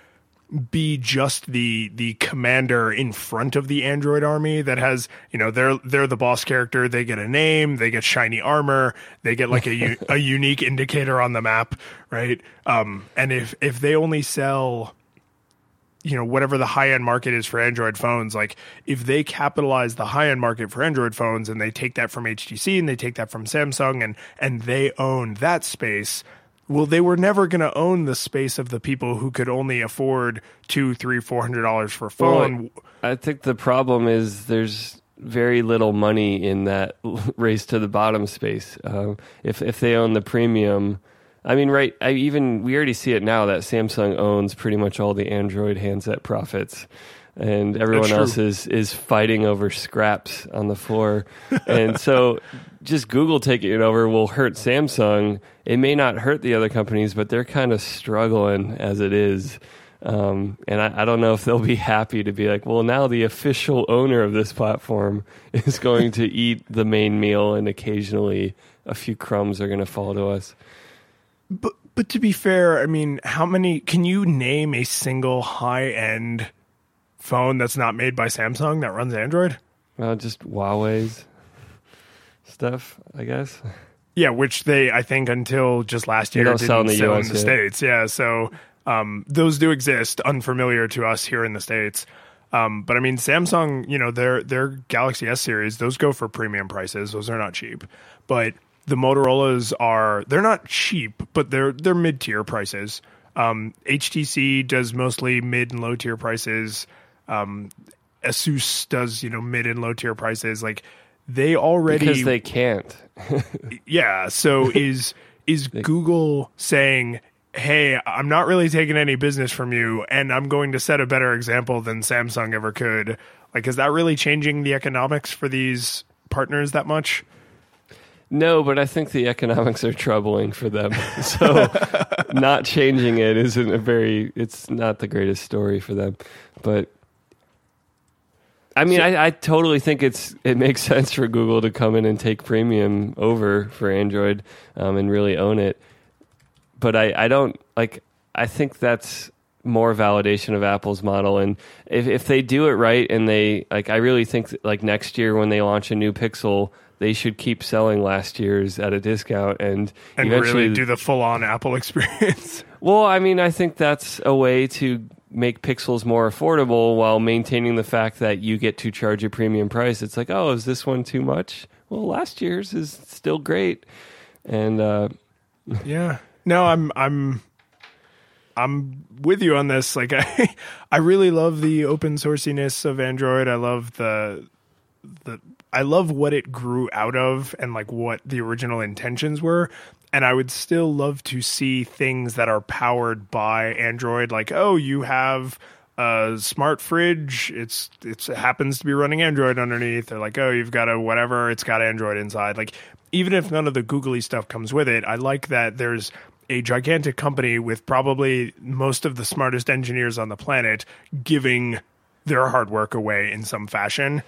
be just the the commander in front of the android army that has you know they're they're the boss character they get a name they get shiny armor they get like a a unique indicator on the map right um and if if they only sell you know whatever the high end market is for Android phones. Like if they capitalize the high end market for Android phones and they take that from HTC and they take that from Samsung and and they own that space. Well, they were never going to own the space of the people who could only afford two, three, four hundred dollars for a phone. I think the problem is there's very little money in that race to the bottom space. Uh, if if they own the premium, I mean, right? I even we already see it now that Samsung owns pretty much all the Android handset profits, and everyone else is is fighting over scraps on the floor, and so just Google taking it over will hurt Samsung. It may not hurt the other companies, but they're kind of struggling as it is. Um, and I, I, don't know if they'll be happy to be like, well, now the official owner of this platform is going to eat the main meal, and occasionally a few crumbs are going to fall to us. But but to be fair, I mean, how many? Can you name a single high end phone that's not made by Samsung that runs Android? Well, just Huawei's stuff, I guess. Yeah, which they I think until just last year didn't sell in the, sell US, in the states. Yeah, so um, those do exist, unfamiliar to us here in the states. Um, but I mean, Samsung, you know, their their Galaxy S series, those go for premium prices. Those are not cheap. But the Motorola's are they're not cheap, but they're they're mid tier prices. Um, HTC does mostly mid and low tier prices. Um, Asus does you know mid and low tier prices. Like they already because they can't. yeah. So is is Google saying hey, I'm not really taking any business from you, and I'm going to set a better example than Samsung ever could. Like, is that really changing the economics for these partners that much? No, but I think the economics are troubling for them. So, not changing it isn't a very, it's not the greatest story for them. But I mean, so, I, I, totally think it's it makes sense for Google to come in and take premium over for Android um, and really own it but I, I don't like. I think that's more validation of Apple's model. And if if they do it right, and they like, I really think that, like next year when they launch a new Pixel, they should keep selling last year's at a discount and and eventually really do the full on Apple experience. well, I mean, I think that's a way to make Pixels more affordable while maintaining the fact that you get to charge a premium price. It's like, oh, is this one too much? Well, last year's is still great, and uh, yeah, no, I'm I'm I'm with you on this. Like I I really love the open sourciness of Android. I love the the I love what it grew out of and like what the original intentions were. And I would still love to see things that are powered by Android, like, oh, you have a smart fridge. It's it's it happens to be running Android underneath. Or like, oh, you've got a whatever, it's got Android inside. Like even if none of the googly stuff comes with it, I like that there's a gigantic company with probably most of the smartest engineers on the planet giving their hard work away in some fashion.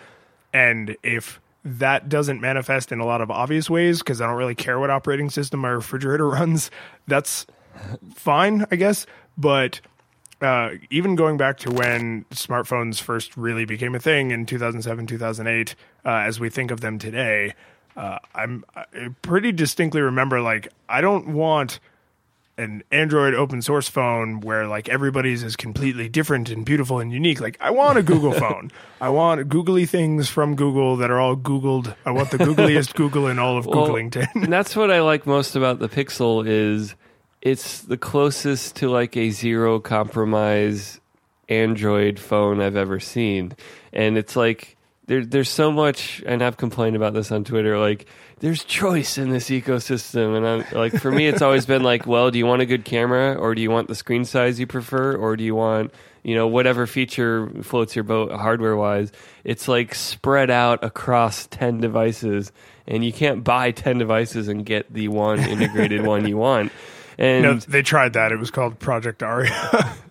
And if that doesn't manifest in a lot of obvious ways, because I don't really care what operating system my refrigerator runs, that's fine, I guess. But uh, even going back to when smartphones first really became a thing in 2007, 2008, uh, as we think of them today, uh, I'm I pretty distinctly remember like I don't want an Android open source phone where like everybody's is completely different and beautiful and unique. Like I want a Google phone. I want googly things from Google that are all Googled. I want the googliest Google in all of well, Googlington. and that's what I like most about the Pixel is it's the closest to like a zero compromise Android phone I've ever seen. And it's like there, there's so much, and I've complained about this on Twitter. Like, there's choice in this ecosystem, and I'm like, for me, it's always been like, well, do you want a good camera, or do you want the screen size you prefer, or do you want, you know, whatever feature floats your boat hardware wise? It's like spread out across ten devices, and you can't buy ten devices and get the one integrated one you want. And no, they tried that. It was called Project Ara.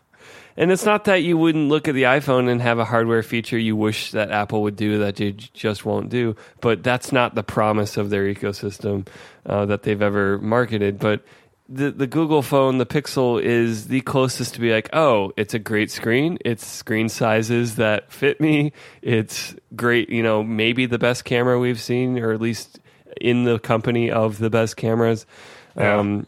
And it's not that you wouldn't look at the iPhone and have a hardware feature you wish that Apple would do that you just won't do, but that's not the promise of their ecosystem uh, that they've ever marketed. But the the Google phone, the Pixel, is the closest to be like, oh, it's a great screen. It's screen sizes that fit me. It's great, you know, maybe the best camera we've seen, or at least in the company of the best cameras. Yeah. Um,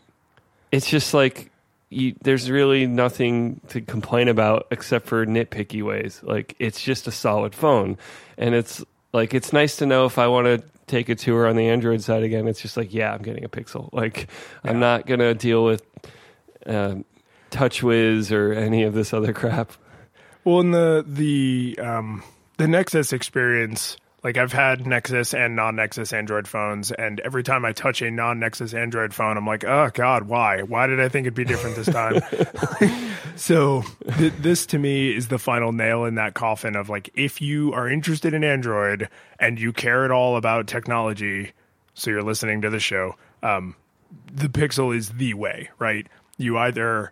it's just like you, there's really nothing to complain about except for nitpicky ways. Like it's just a solid phone, and it's like it's nice to know if I want to take a tour on the Android side again. It's just like, yeah, I'm getting a Pixel. Like I'm not gonna deal with uh, TouchWiz or any of this other crap. Well, in the the um, the Nexus experience, like I've had Nexus and non-Nexus Android phones, and every time I touch a non-Nexus Android phone, I'm like, oh God, why? Why did I think it'd be different this time? so th- this to me is the final nail in that coffin of like, if you are interested in Android and you care at all about technology, so you're listening to the show, um, the Pixel is the way, right? You either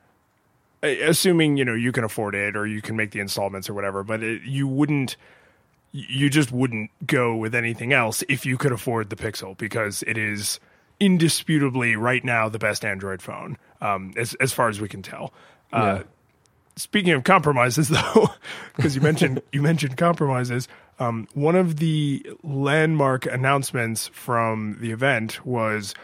assuming you know you can afford it or you can make the installments or whatever but it, you wouldn't you just wouldn't go with anything else if you could afford the pixel because it is indisputably right now the best android phone um, as, as far as we can tell uh, Yeah. speaking of compromises though because you mentioned you mentioned compromises um, one of the landmark announcements from the event was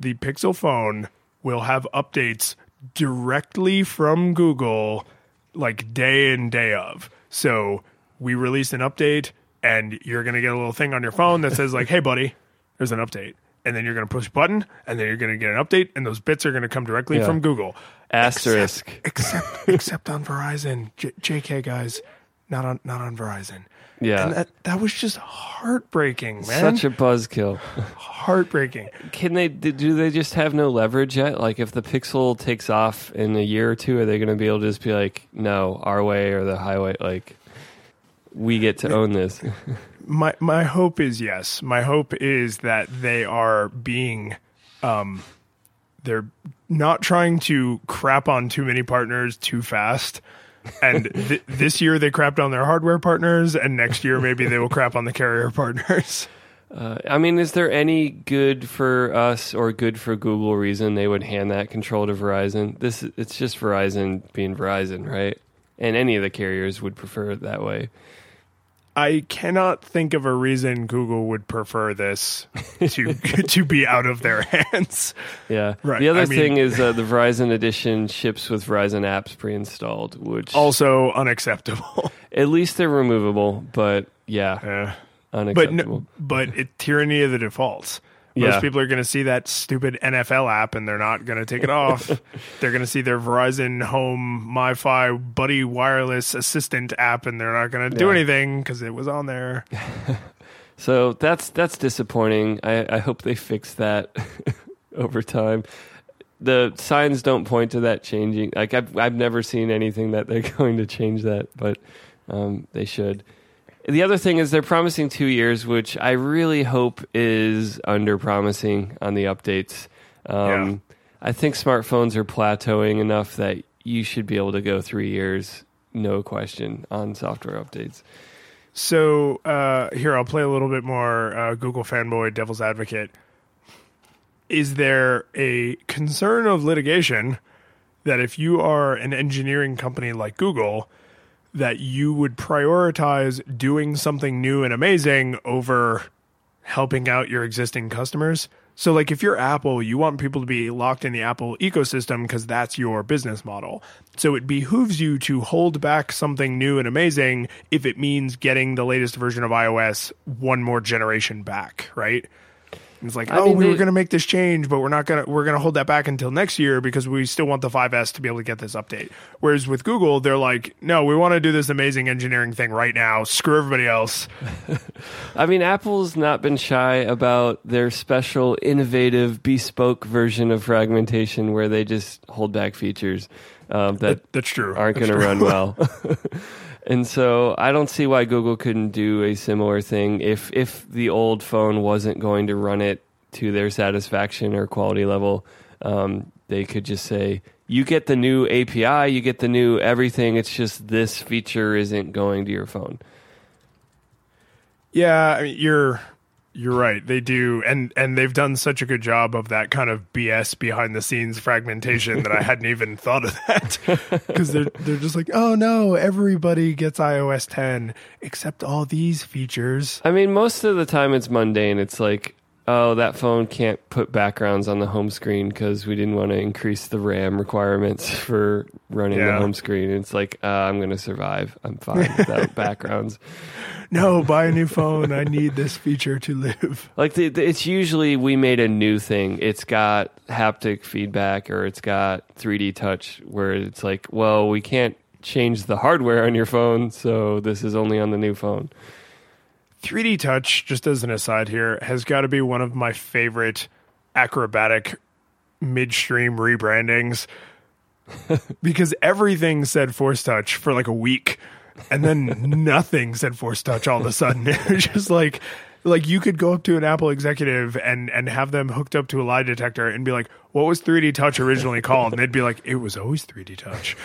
the pixel phone will have updates directly from google like day in day of so we released an update and you're going to get a little thing on your phone that says like hey buddy there's an update and then you're going to push a button and then you're going to get an update and those bits are going to come directly Yeah. from google Asterisk. except except on Verizon. J- JK guys, not on not on Verizon. Yeah. And that that was just heartbreaking, man. Such a buzzkill. heartbreaking. Can they? Do they just have no leverage yet? Like, if the Pixel takes off in a year or two, are they going to be able to just be like, "No, our way or the highway"? Like, we get to own this. My my hope is yes. My hope is that they are being um they're not trying to crap on too many partners too fast. And th- this year they crapped on their hardware partners and next year maybe they will crap on the carrier partners. Uh, I mean, is there any good for us or good for Google reason they would hand that control to Verizon? This it's just Verizon being Verizon, right? And any of the carriers would prefer it that way. I cannot think of a reason Google would prefer this to to be out of their hands. Yeah. Right, The other I mean- thing is uh, the Verizon Edition ships with Verizon apps pre-installed, which Also unacceptable. at least they're removable, but yeah, Yeah. but unacceptable. no, but it tyranny of the defaults. Most people are going to see that stupid NFL app and they're not going to take it off. they're going to see their Verizon Home MiFi Buddy Wireless Assistant app and they're not going to do Yeah. anything because it was on there. So that's that's disappointing. I, I hope they fix that over time. The signs don't point to that changing. Like I've I've never seen anything that they're going to change that, but um, they should. The other thing is they're promising two years, which I really hope is under promising on the updates. Um, I think smartphones are plateauing enough that you should be able to go three years, no question, on software updates. So uh, here, I'll play a little bit more uh, Google fanboy devil's advocate. Is there a concern of litigation that if you are an engineering company like Google, that you would prioritize doing something new and amazing over helping out your existing customers? So, like, if you're Apple, you want people to be locked in the Apple ecosystem because that's your business model. So, it behooves you to hold back something new and amazing if it means getting the latest version of iOS one more generation back, right? It's like, I oh, mean, we were going to make this change, but we're not going to. We're going to hold that back until next year because we still want the 5S to be able to get this update. Whereas with Google, they're like, no, we want to do this amazing engineering thing right now. Screw everybody else. I mean, Apple's not been shy about their special, innovative, bespoke version of fragmentation where they just hold back features um, that That's true. aren't going to run well. and so I don't see why Google couldn't do a similar thing if if the old phone wasn't going to run it to their satisfaction or quality level. Um, they could just say, "You get the new API, you get the new everything. It's just this feature isn't going to your phone." Yeah, I mean, you're you're right. They do, and and they've done such a good job of that kind of BS behind the scenes fragmentation that I hadn't even thought of that because they're they're just like, oh no, everybody gets iOS 10 except all these features. I mean, most of the time it's mundane. It's like, oh, that phone can't put backgrounds on the home screen because we didn't want to increase the RAM requirements for running the home screen. It's like, uh, I'm going to survive. I'm fine without backgrounds. No, buy a new phone. I need this feature to live. Like the, the, it's usually we made a new thing. It's got haptic feedback or it's got 3D touch where it's like, well, we can't change the hardware on your phone, so this is only on the new phone. 3D Touch, just as an aside here, has got to be one of my favorite acrobatic midstream rebrandings because everything said Force Touch for like a week, and then nothing said Force Touch all of a sudden. It was just like. Like you could go up to an Apple executive and and have them hooked up to a lie detector and be like, "What was 3D Touch originally called?" And they'd be like, "It was always 3D Touch."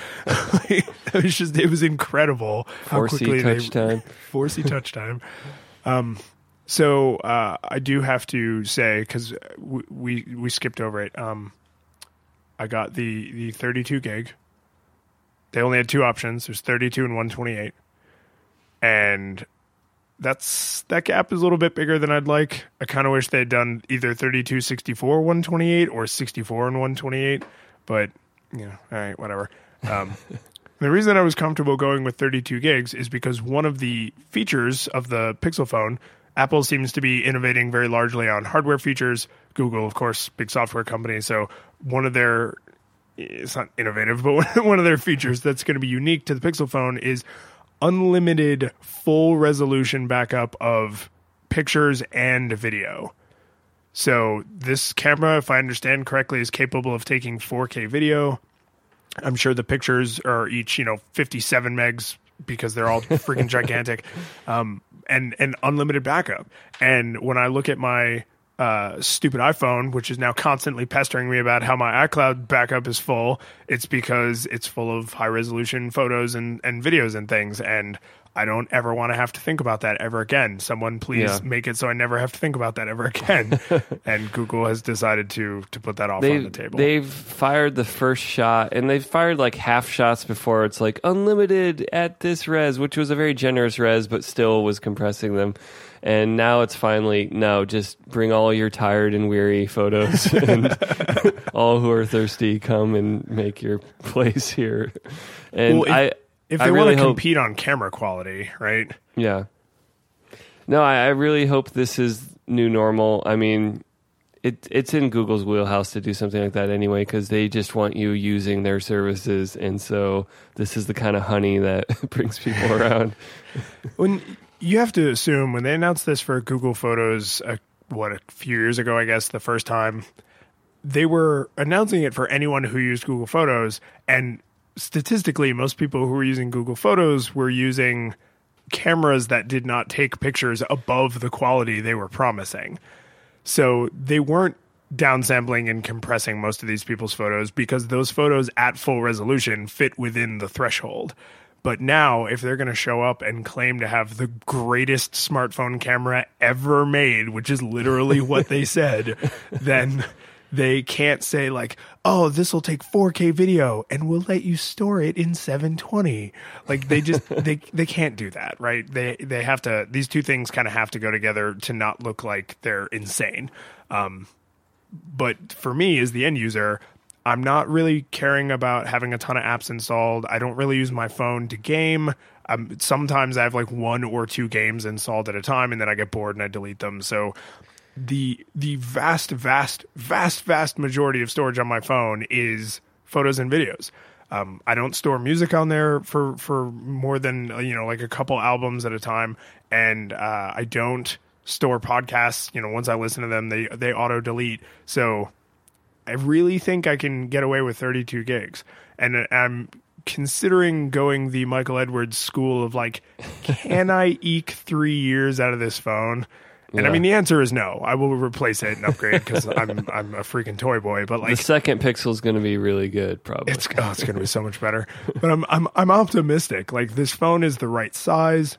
it was just, it was incredible how Forcey quickly they- touch time. Forcey touch time. Um, so uh, I do have to say because we, we we skipped over it. Um, I got the the 32 gig. They only had two options. There's 32 and 128, and that's that gap is a little bit bigger than I'd like. I kind of wish they'd done either 32, 64, 128 or 64 and 128, but you know, all right, whatever. Um, the reason I was comfortable going with 32 gigs is because one of the features of the Pixel phone, Apple seems to be innovating very largely on hardware features. Google, of course, big software company. So one of their it's not innovative, but one of their features that's going to be unique to the Pixel phone is unlimited full resolution backup of pictures and video. So this camera, if I understand correctly, is capable of taking 4K video. I'm sure the pictures are each, you know, 57 megs because they're all freaking gigantic, um, and and unlimited backup. And when I look at my uh, stupid iPhone, which is now constantly pestering me about how my iCloud backup is full, it's because it's full of high resolution photos and, and videos and things. And I don't ever want to have to think about that ever again. Someone please Yeah. make it so I never have to think about that ever again. and Google has decided to to put that off on the They've, table. they've fired the first shot and they've fired like half shots before. It's like unlimited at this res, which was a very generous res, but still was compressing them. And now it's finally no, just bring all your tired and weary photos, and all who are thirsty come and make your place here. And Well, if- I, if they really want to hope, compete on camera quality, right? yeah. No, I, I really hope this is new normal. I mean, it it's in Google's wheelhouse to do something like that anyway because they just want you using their services, and so this is the kind of honey that brings people around. When you have to assume when they announced this for Google Photos, uh, what a few years ago, I guess the first time, they were announcing it for anyone who used Google Photos, and statistically, most people who were using Google Photos were using cameras that did not take pictures above the quality they were promising. So they weren't downsampling and compressing most of these people's photos because those photos at full resolution fit within the threshold. But now, if they're going to show up and claim to have the greatest smartphone camera ever made, which is literally what they said, then they can't say like, "Oh, this will take 4K video and we'll let you store it in 720." Like they just they they can't do that, right? They they have to these two things kind of have to go together to not look like they're insane. Um but for me as the end user, I'm not really caring about having a ton of apps installed. I don't really use my phone to game. Um, sometimes I have like one or two games installed at a time, and then I get bored and I delete them. So the the vast, vast, vast, vast majority of storage on my phone is photos and videos. Um, I don't store music on there for for more than uh, you know like a couple albums at a time, and uh, I don't store podcasts. You know, once I listen to them, they they auto delete. So I really think I can get away with 32 gigs. And I'm considering going the Michael Edwards school of like, can I eke three years out of this phone? And I mean, the answer is no. I will replace it and upgrade because I'm I'm a freaking toy boy. But like the second pixel is going to be really good, probably. it's oh, it's going to be so much better. But I'm I'm I'm optimistic. Like this phone is the right size.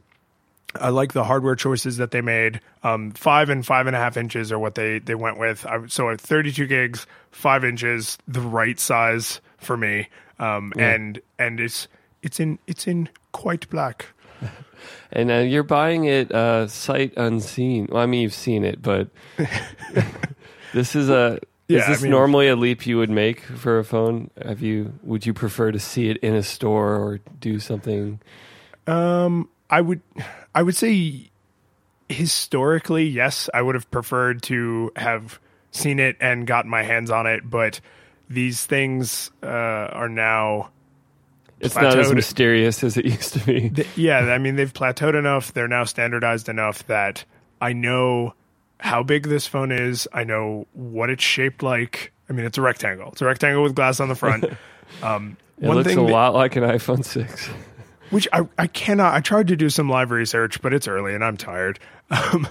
I like the hardware choices that they made. Um, five and five and a half inches are what they they went with. I, so at 32 gigs, five inches, the right size for me. Um, and and it's it's in it's in quite black. And uh, you're buying it uh, sight unseen. Well, I mean, you've seen it, but this is a. Yeah, is I this mean- normally a leap you would make for a phone? Have you? Would you prefer to see it in a store or do something? Um, I would, I would say, historically, yes, I would have preferred to have seen it and gotten my hands on it, but these things uh, are now. It's not as mysterious as it used to be. yeah, I mean, they've plateaued enough. They're now standardized enough that I know how big this phone is. I know what it's shaped like. I mean, it's a rectangle. It's a rectangle with glass on the front. Um, It looks a that- lot like an iPhone six. which I, I cannot i tried to do some live research but it's early and i'm tired um,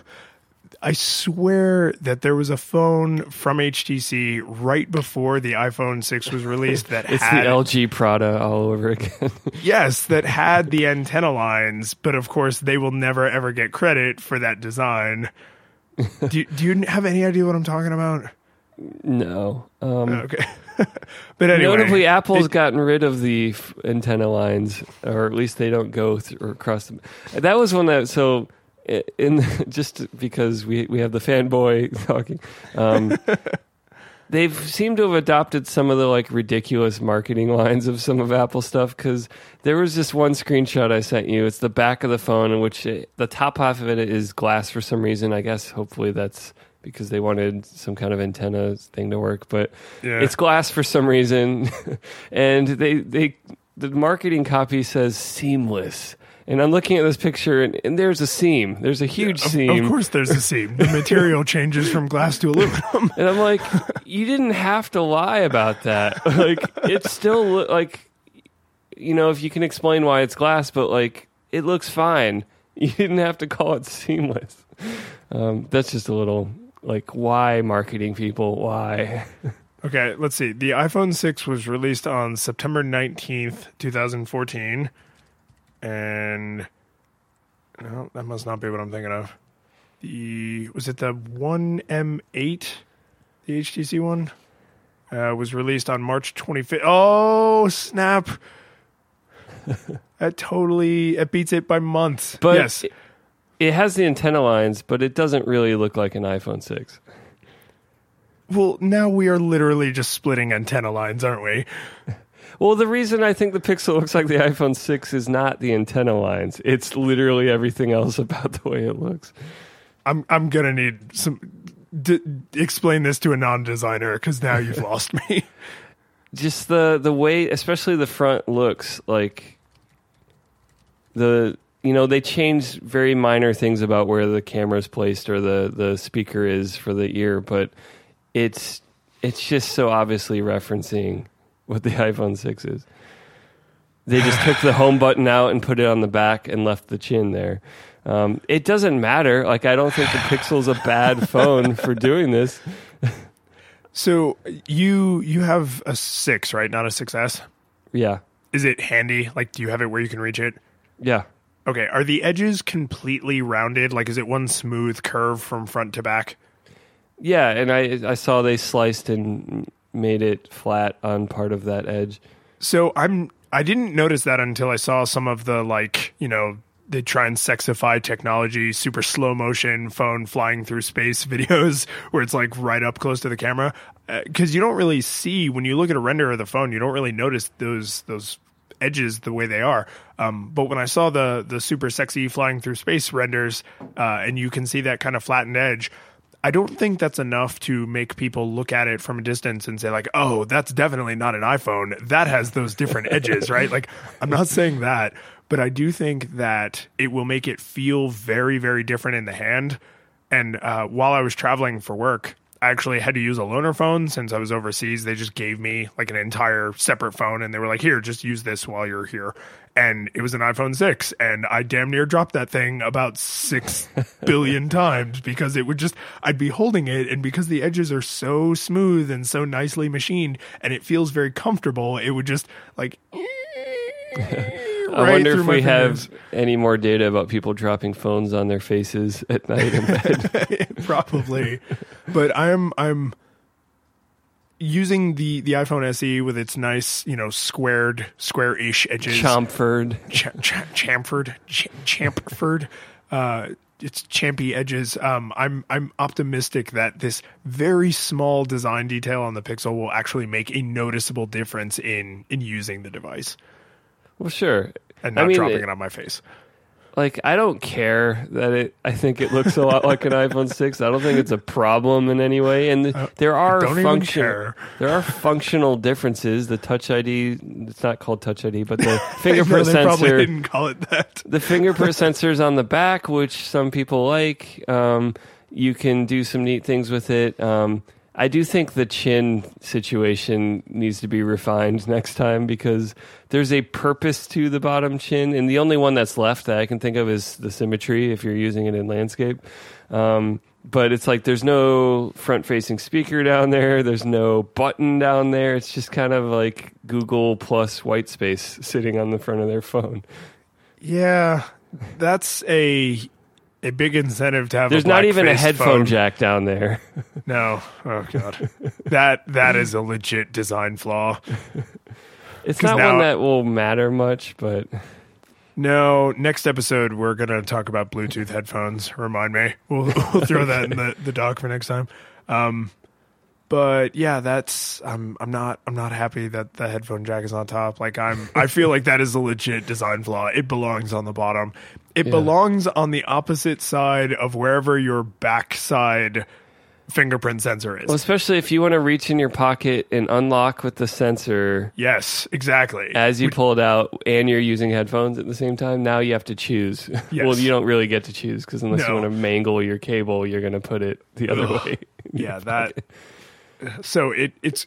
i swear that there was a phone from htc right before the iphone 6 was released that It's had the LG Prada all over again. yes that had the antenna lines but of course they will never ever get credit for that design do, do you have any idea what i'm talking about no. Um, okay but anyway Notably, Apple's gotten rid of the f- antenna lines, or at least they don't go th- or across them. That was one that so in just because we we have the fanboy talking. Um, they've seemed to have adopted some of the like ridiculous marketing lines of some of Apple stuff because there was this one screenshot I sent you. It's the back of the phone in which it, the top half of it is glass for some reason. I guess hopefully that's because they wanted some kind of antenna thing to work, but Yeah. it's glass for some reason, and they they the marketing copy says seamless. And I'm looking at this picture, and, and there's a seam. There's a huge of, seam. of course there's a seam the material changes from glass to aluminum And I'm like, you didn't have to lie about that. Like, it's still lo- like, you know, if you can explain why it's glass, but like, it looks fine. You didn't have to call it seamless. Um, that's just a little like, why marketing people? Why? Okay, let's see. The iPhone 6 was released on September 19th, 2014. And no, that must not be what I'm thinking of. The was it the 1M8, the HTC one? Uh, was released on March 25th. Oh, snap. that totally it beats it by months. But yes. it, it has the antenna lines, but it doesn't really look like an iPhone 6. Well, now we are literally just splitting antenna lines, aren't we? Well, the reason I think the Pixel looks like the iPhone 6 is not the antenna lines. It's literally everything else about the way it looks. I'm I'm gonna need some. D- explain this to a non-designer because now you've lost me. just the the way especially the front looks like the you know they changed very minor things about where the camera is placed or the the speaker is for the ear but it's it's just so obviously referencing what the iPhone 6 is they just took the home button out and put it on the back and left the chin there um, it doesn't matter like i don't think the pixel's a bad phone for doing this so you you have a six, right? Not a 6S. yeah Is it handy? Like, do you have it where you can reach it? yeah Okay. Are the edges completely rounded? Like, is it one smooth curve from front to back? Yeah, and I I saw they sliced and made it flat on part of that edge. So I'm I didn't notice that until I saw some of the like you know they try and sexify technology, super slow motion phone flying through space videos where it's like right up close to the camera because you don't really see when you look at a render of the phone you don't really notice those those edges the way they are. Um, but when I saw the the super sexy flying through space renders uh, and you can see that kind of flattened edge. I don't think that's enough to make people look at it from a distance and say like, "Oh, that's definitely not an iPhone. That has those different edges, right?" Like, I'm not saying that, but I do think that it will make it feel very, very different in the hand. And uh, while I was traveling for work, I actually had to use a loaner phone since I was overseas. They just gave me like an entire separate phone, and they were like, "Here, just use this while you're here." And it was an iPhone six, and I damn near dropped that thing about six billion times because it would just I'd be holding it, and because the edges are so smooth and so nicely machined, and it feels very comfortable, it would just like. I wonder if we have any more data about people dropping phones on their faces at night in bed. probably but i'm i'm using the the iPhone SE with its nice, you know, squared, square-ish edges, Chomford. ch- ch- chamfered, ch- chamfered, uh, its champy edges. Um, I'm I'm optimistic that this very small design detail on the Pixel will actually make a noticeable difference in in using the device Well, sure. and not I mean, dropping it- it on my face. Like I don't care that it. I think it looks a lot like an iPhone six. I don't think it's a problem in any way. And th- there are function- There are functional differences. The Touch ID. It's not called Touch ID, but the No, fingerprint they probably didn't call it that. the fingerprint sensors on the back, which some people like. Um, you can do some neat things with it. Um, I do think the chin situation needs to be refined next time because there's a purpose to the bottom chin, and the only one that's left that I can think of is the symmetry if you're using it in landscape. Um, but it's like there's no front facing speaker down there, there's no button down there. It's just kind of like Google plus white space sitting on the front of their phone. Yeah, that's a a big incentive to have. There's not even a headphone phone. jack down there. No, oh god, that that is a legit design flaw. It's not now- one that will matter much, but No, next episode we're gonna talk about Bluetooth headphones. Remind me. We'll we'll throw that in the, the doc for next time. Um, but yeah, that's I'm I'm not I'm not happy that the headphone jack is on top. Like I'm I feel like that is a legit design flaw. It belongs on the bottom. It Yeah. belongs on the opposite side of wherever your backside fingerprint sensor is. well, especially if you want to reach in your pocket and unlock with the sensor yes, exactly. as you pull it out, and you're using headphones at the same time. Now you have to choose. Yes. well, you don't really get to choose because unless you want to mangle your cable, you're going to put it the other Ugh. way. yeah that so it it's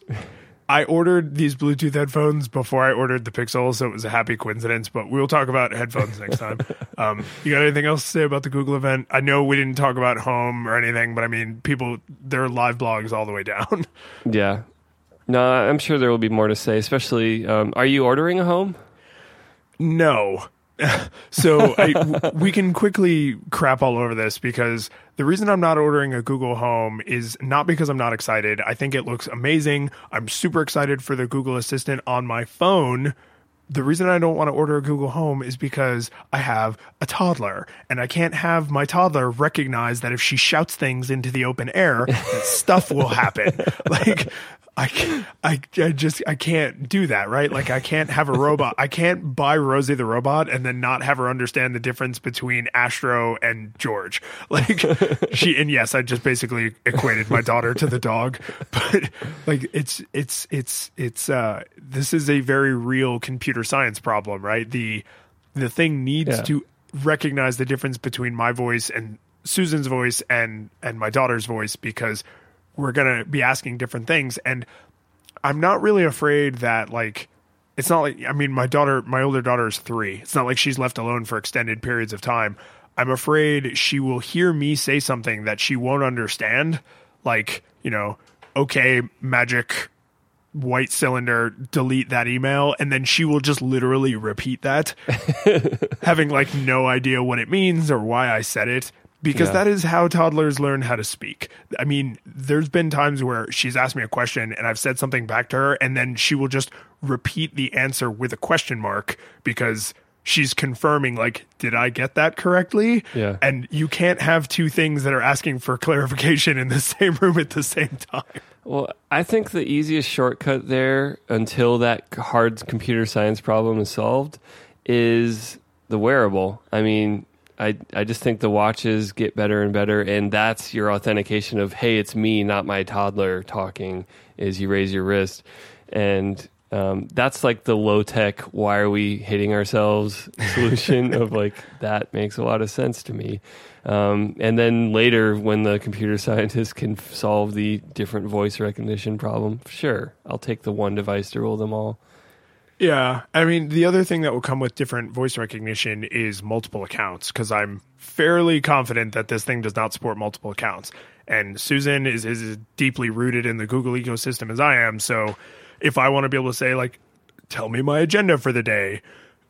i ordered these bluetooth headphones before i ordered the pixel so it was a happy coincidence but we'll talk about headphones next time um you got anything else to say about the google event i know we didn't talk about home or anything but i mean people there are live blogs all the way down Yeah. No, I'm sure there will be more to say. Especially, um, are you ordering a home? No. so I, we can quickly crap all over this because the reason I'm not ordering a Google Home is not because I'm not excited. I think it looks amazing. I'm super excited for the Google Assistant on my phone. The reason I don't want to order a Google Home is because I have a toddler and I can't have my toddler recognize that if she shouts things into the open air, stuff will happen. Like I, I, I just I can't do that, right? Like I can't have a robot. I can't buy Rosie the robot and then not have her understand the difference between Astro and George. Like she and yes, I just basically equated my daughter to the dog, but like it's it's it's it's uh this is a very real computer science problem, right? The the thing needs Yeah. to recognize the difference between my voice and Susan's voice and and my daughter's voice because we're going to be asking different things and I'm not really afraid that like it's not like I mean my daughter my older daughter is 3. It's not like she's left alone for extended periods of time. I'm afraid she will hear me say something that she won't understand like, you know, okay, magic white cylinder delete that email and then she will just literally repeat that having like no idea what it means or why I said it because Yeah. that is how toddlers learn how to speak. I mean, there's been times where she's asked me a question and I've said something back to her and then she will just repeat the answer with a question mark because she's confirming like did I get that correctly? Yeah. And you can't have two things that are asking for clarification in the same room at the same time. Well, I think the easiest shortcut there until that hard computer science problem is solved is the wearable. I mean, I I just think the watches get better and better and that's your authentication of hey, it's me, not my toddler talking is you raise your wrist. And um, that's like the low tech why are we hitting ourselves solution of like that makes a lot of sense to me. Um, and then later when the computer scientists can solve the different voice recognition problem sure i'll take the one device to rule them all Yeah. I mean, the other thing that will come with different voice recognition is multiple accounts because I'm fairly confident that this thing does not support multiple accounts. And Susan is, is as deeply rooted in the Google ecosystem as I am. So if I want to be able to say, like, tell me my agenda for the day,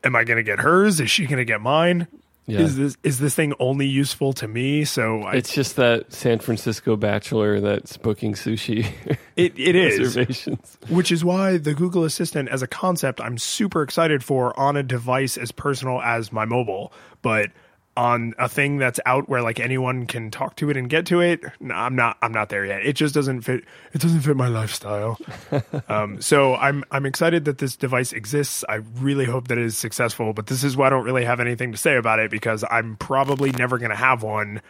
am I going to get hers? Is she going to get mine? Yeah. is this is this thing only useful to me? So I, It's just that San Francisco bachelor that's booking sushi it it is, which is why the Google Assistant as a concept I'm super excited for on a device as personal as my mobile, but on a thing that's out where like anyone can talk to it and get to it, no, I'm not I'm not there yet. It just doesn't fit it doesn't fit my lifestyle. um, so I'm I'm excited that this device exists. I really hope that it is successful, but this is why I don't really have anything to say about it because I'm probably never going to have one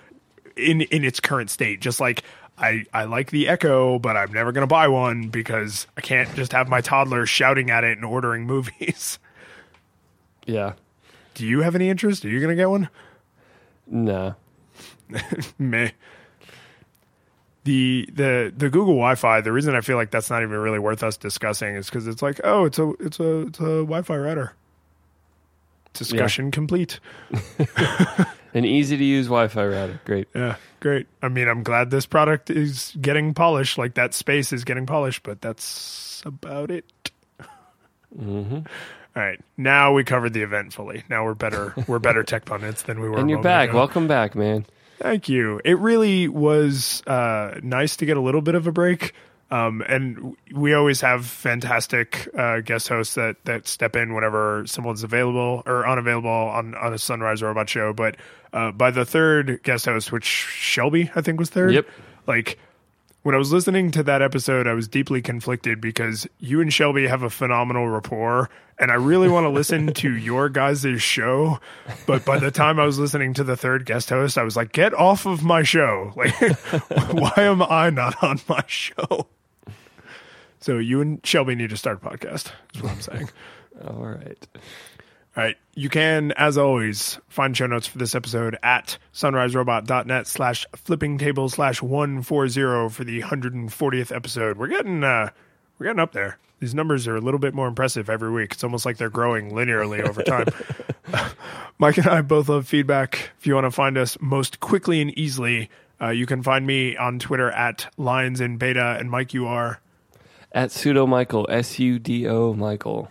in in its current state. Just like I I like the Echo, but I'm never going to buy one because I can't just have my toddler shouting at it and ordering movies. Yeah. Do you have any interest? Are you going to get one? Nah. Meh. The the the Google Wi-Fi. The reason I feel like that's not even really worth us discussing is because it's like, oh, it's a it's a it's a Wi-Fi router. Discussion complete. An easy to use Wi Fi router. Great. Yeah, great. I mean, I'm glad this product is getting polished. Like that space is getting polished, but that's about it. hmm All right, now we covered the event fully. Now we're better. We're better tech pundits than we were. And you're back. ago. Welcome back, man. Thank you. It really was uh, nice to get a little bit of a break. Um, and we always have fantastic uh, guest hosts that, that step in whenever someone's available or unavailable on, on a Sunrise Robot show. But uh, by the third guest host, which Shelby, I think, was third. Yep. Like, when I was listening to that episode, I was deeply conflicted because you and Shelby have a phenomenal rapport, and I really want to listen to your guys' show. But by the time I was listening to the third guest host, I was like, "Get off of my show! Like, why am I not on my show?" So you and Shelby need to start a podcast. Is what I'm saying. All right. All right. You can, as always, find show notes for this episode at sunriserobot.net slash flipping table slash 140 for the 140th episode. We're getting, uh, we're getting up there. These numbers are a little bit more impressive every week. It's almost like they're growing linearly over time. Mike and I both love feedback. If you want to find us most quickly and easily, uh, you can find me on Twitter at Lions in Beta. And Mike, you are. At Sudo Michael, S U D O Michael.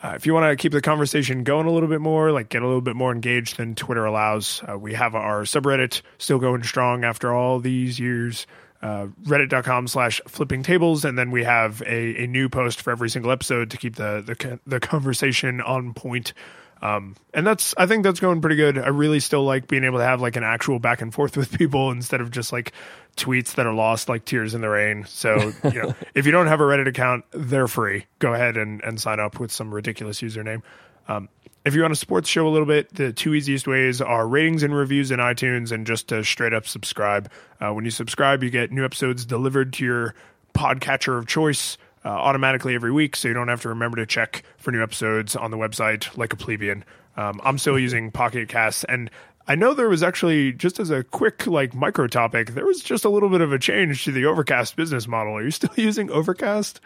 Uh, if you want to keep the conversation going a little bit more, like get a little bit more engaged than Twitter allows, uh, we have our subreddit still going strong after all these years. Uh, reddit.com slash flipping tables and then we have a, a new post for every single episode to keep the the, the conversation on point um, and that's i think that's going pretty good. I really still like being able to have like an actual back and forth with people instead of just like tweets that are lost like tears in the rain. So you know if you don't have a reddit account they're free. Go ahead and, and sign up with some ridiculous username. Um, if you want to support the show a little bit, the two easiest ways are ratings and reviews in iTunes and just to straight up subscribe. Uh, when you subscribe, you get new episodes delivered to your podcatcher of choice uh, automatically every week, so you don't have to remember to check for new episodes on the website like a plebeian. Um, I'm still using Pocket Casts, and I know there was actually just as a quick like micro topic, there was just a little bit of a change to the Overcast business model. Are you still using Overcast?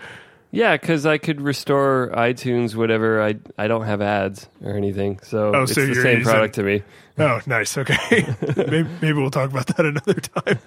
Yeah, because I could restore iTunes, whatever. I I don't have ads or anything, so Oh, it's so the same using- product to me. Oh, nice. Okay, maybe, maybe we'll talk about that another time.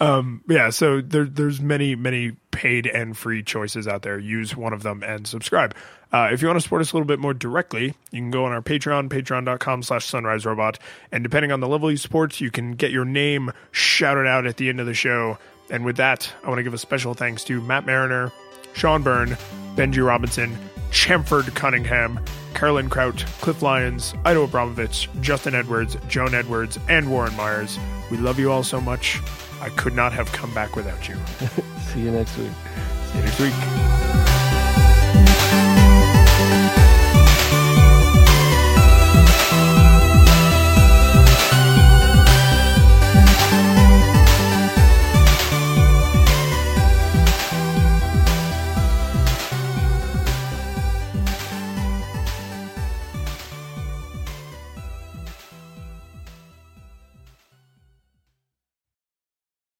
Um, yeah, so there, there's many, many paid and free choices out there. Use one of them and subscribe. Uh, if you want to support us a little bit more directly, you can go on our Patreon, patreon.com slash sunrise robot. And depending on the level you support, you can get your name shouted out at the end of the show. And with that, I want to give a special thanks to Matt Mariner, Sean Byrne, Benji Robinson, Chamford Cunningham, Carolyn Kraut, Cliff Lyons, Ido Abramovich, Justin Edwards, Joan Edwards, and Warren Myers. We love you all so much. I could not have come back without you. See you next week. See you next week.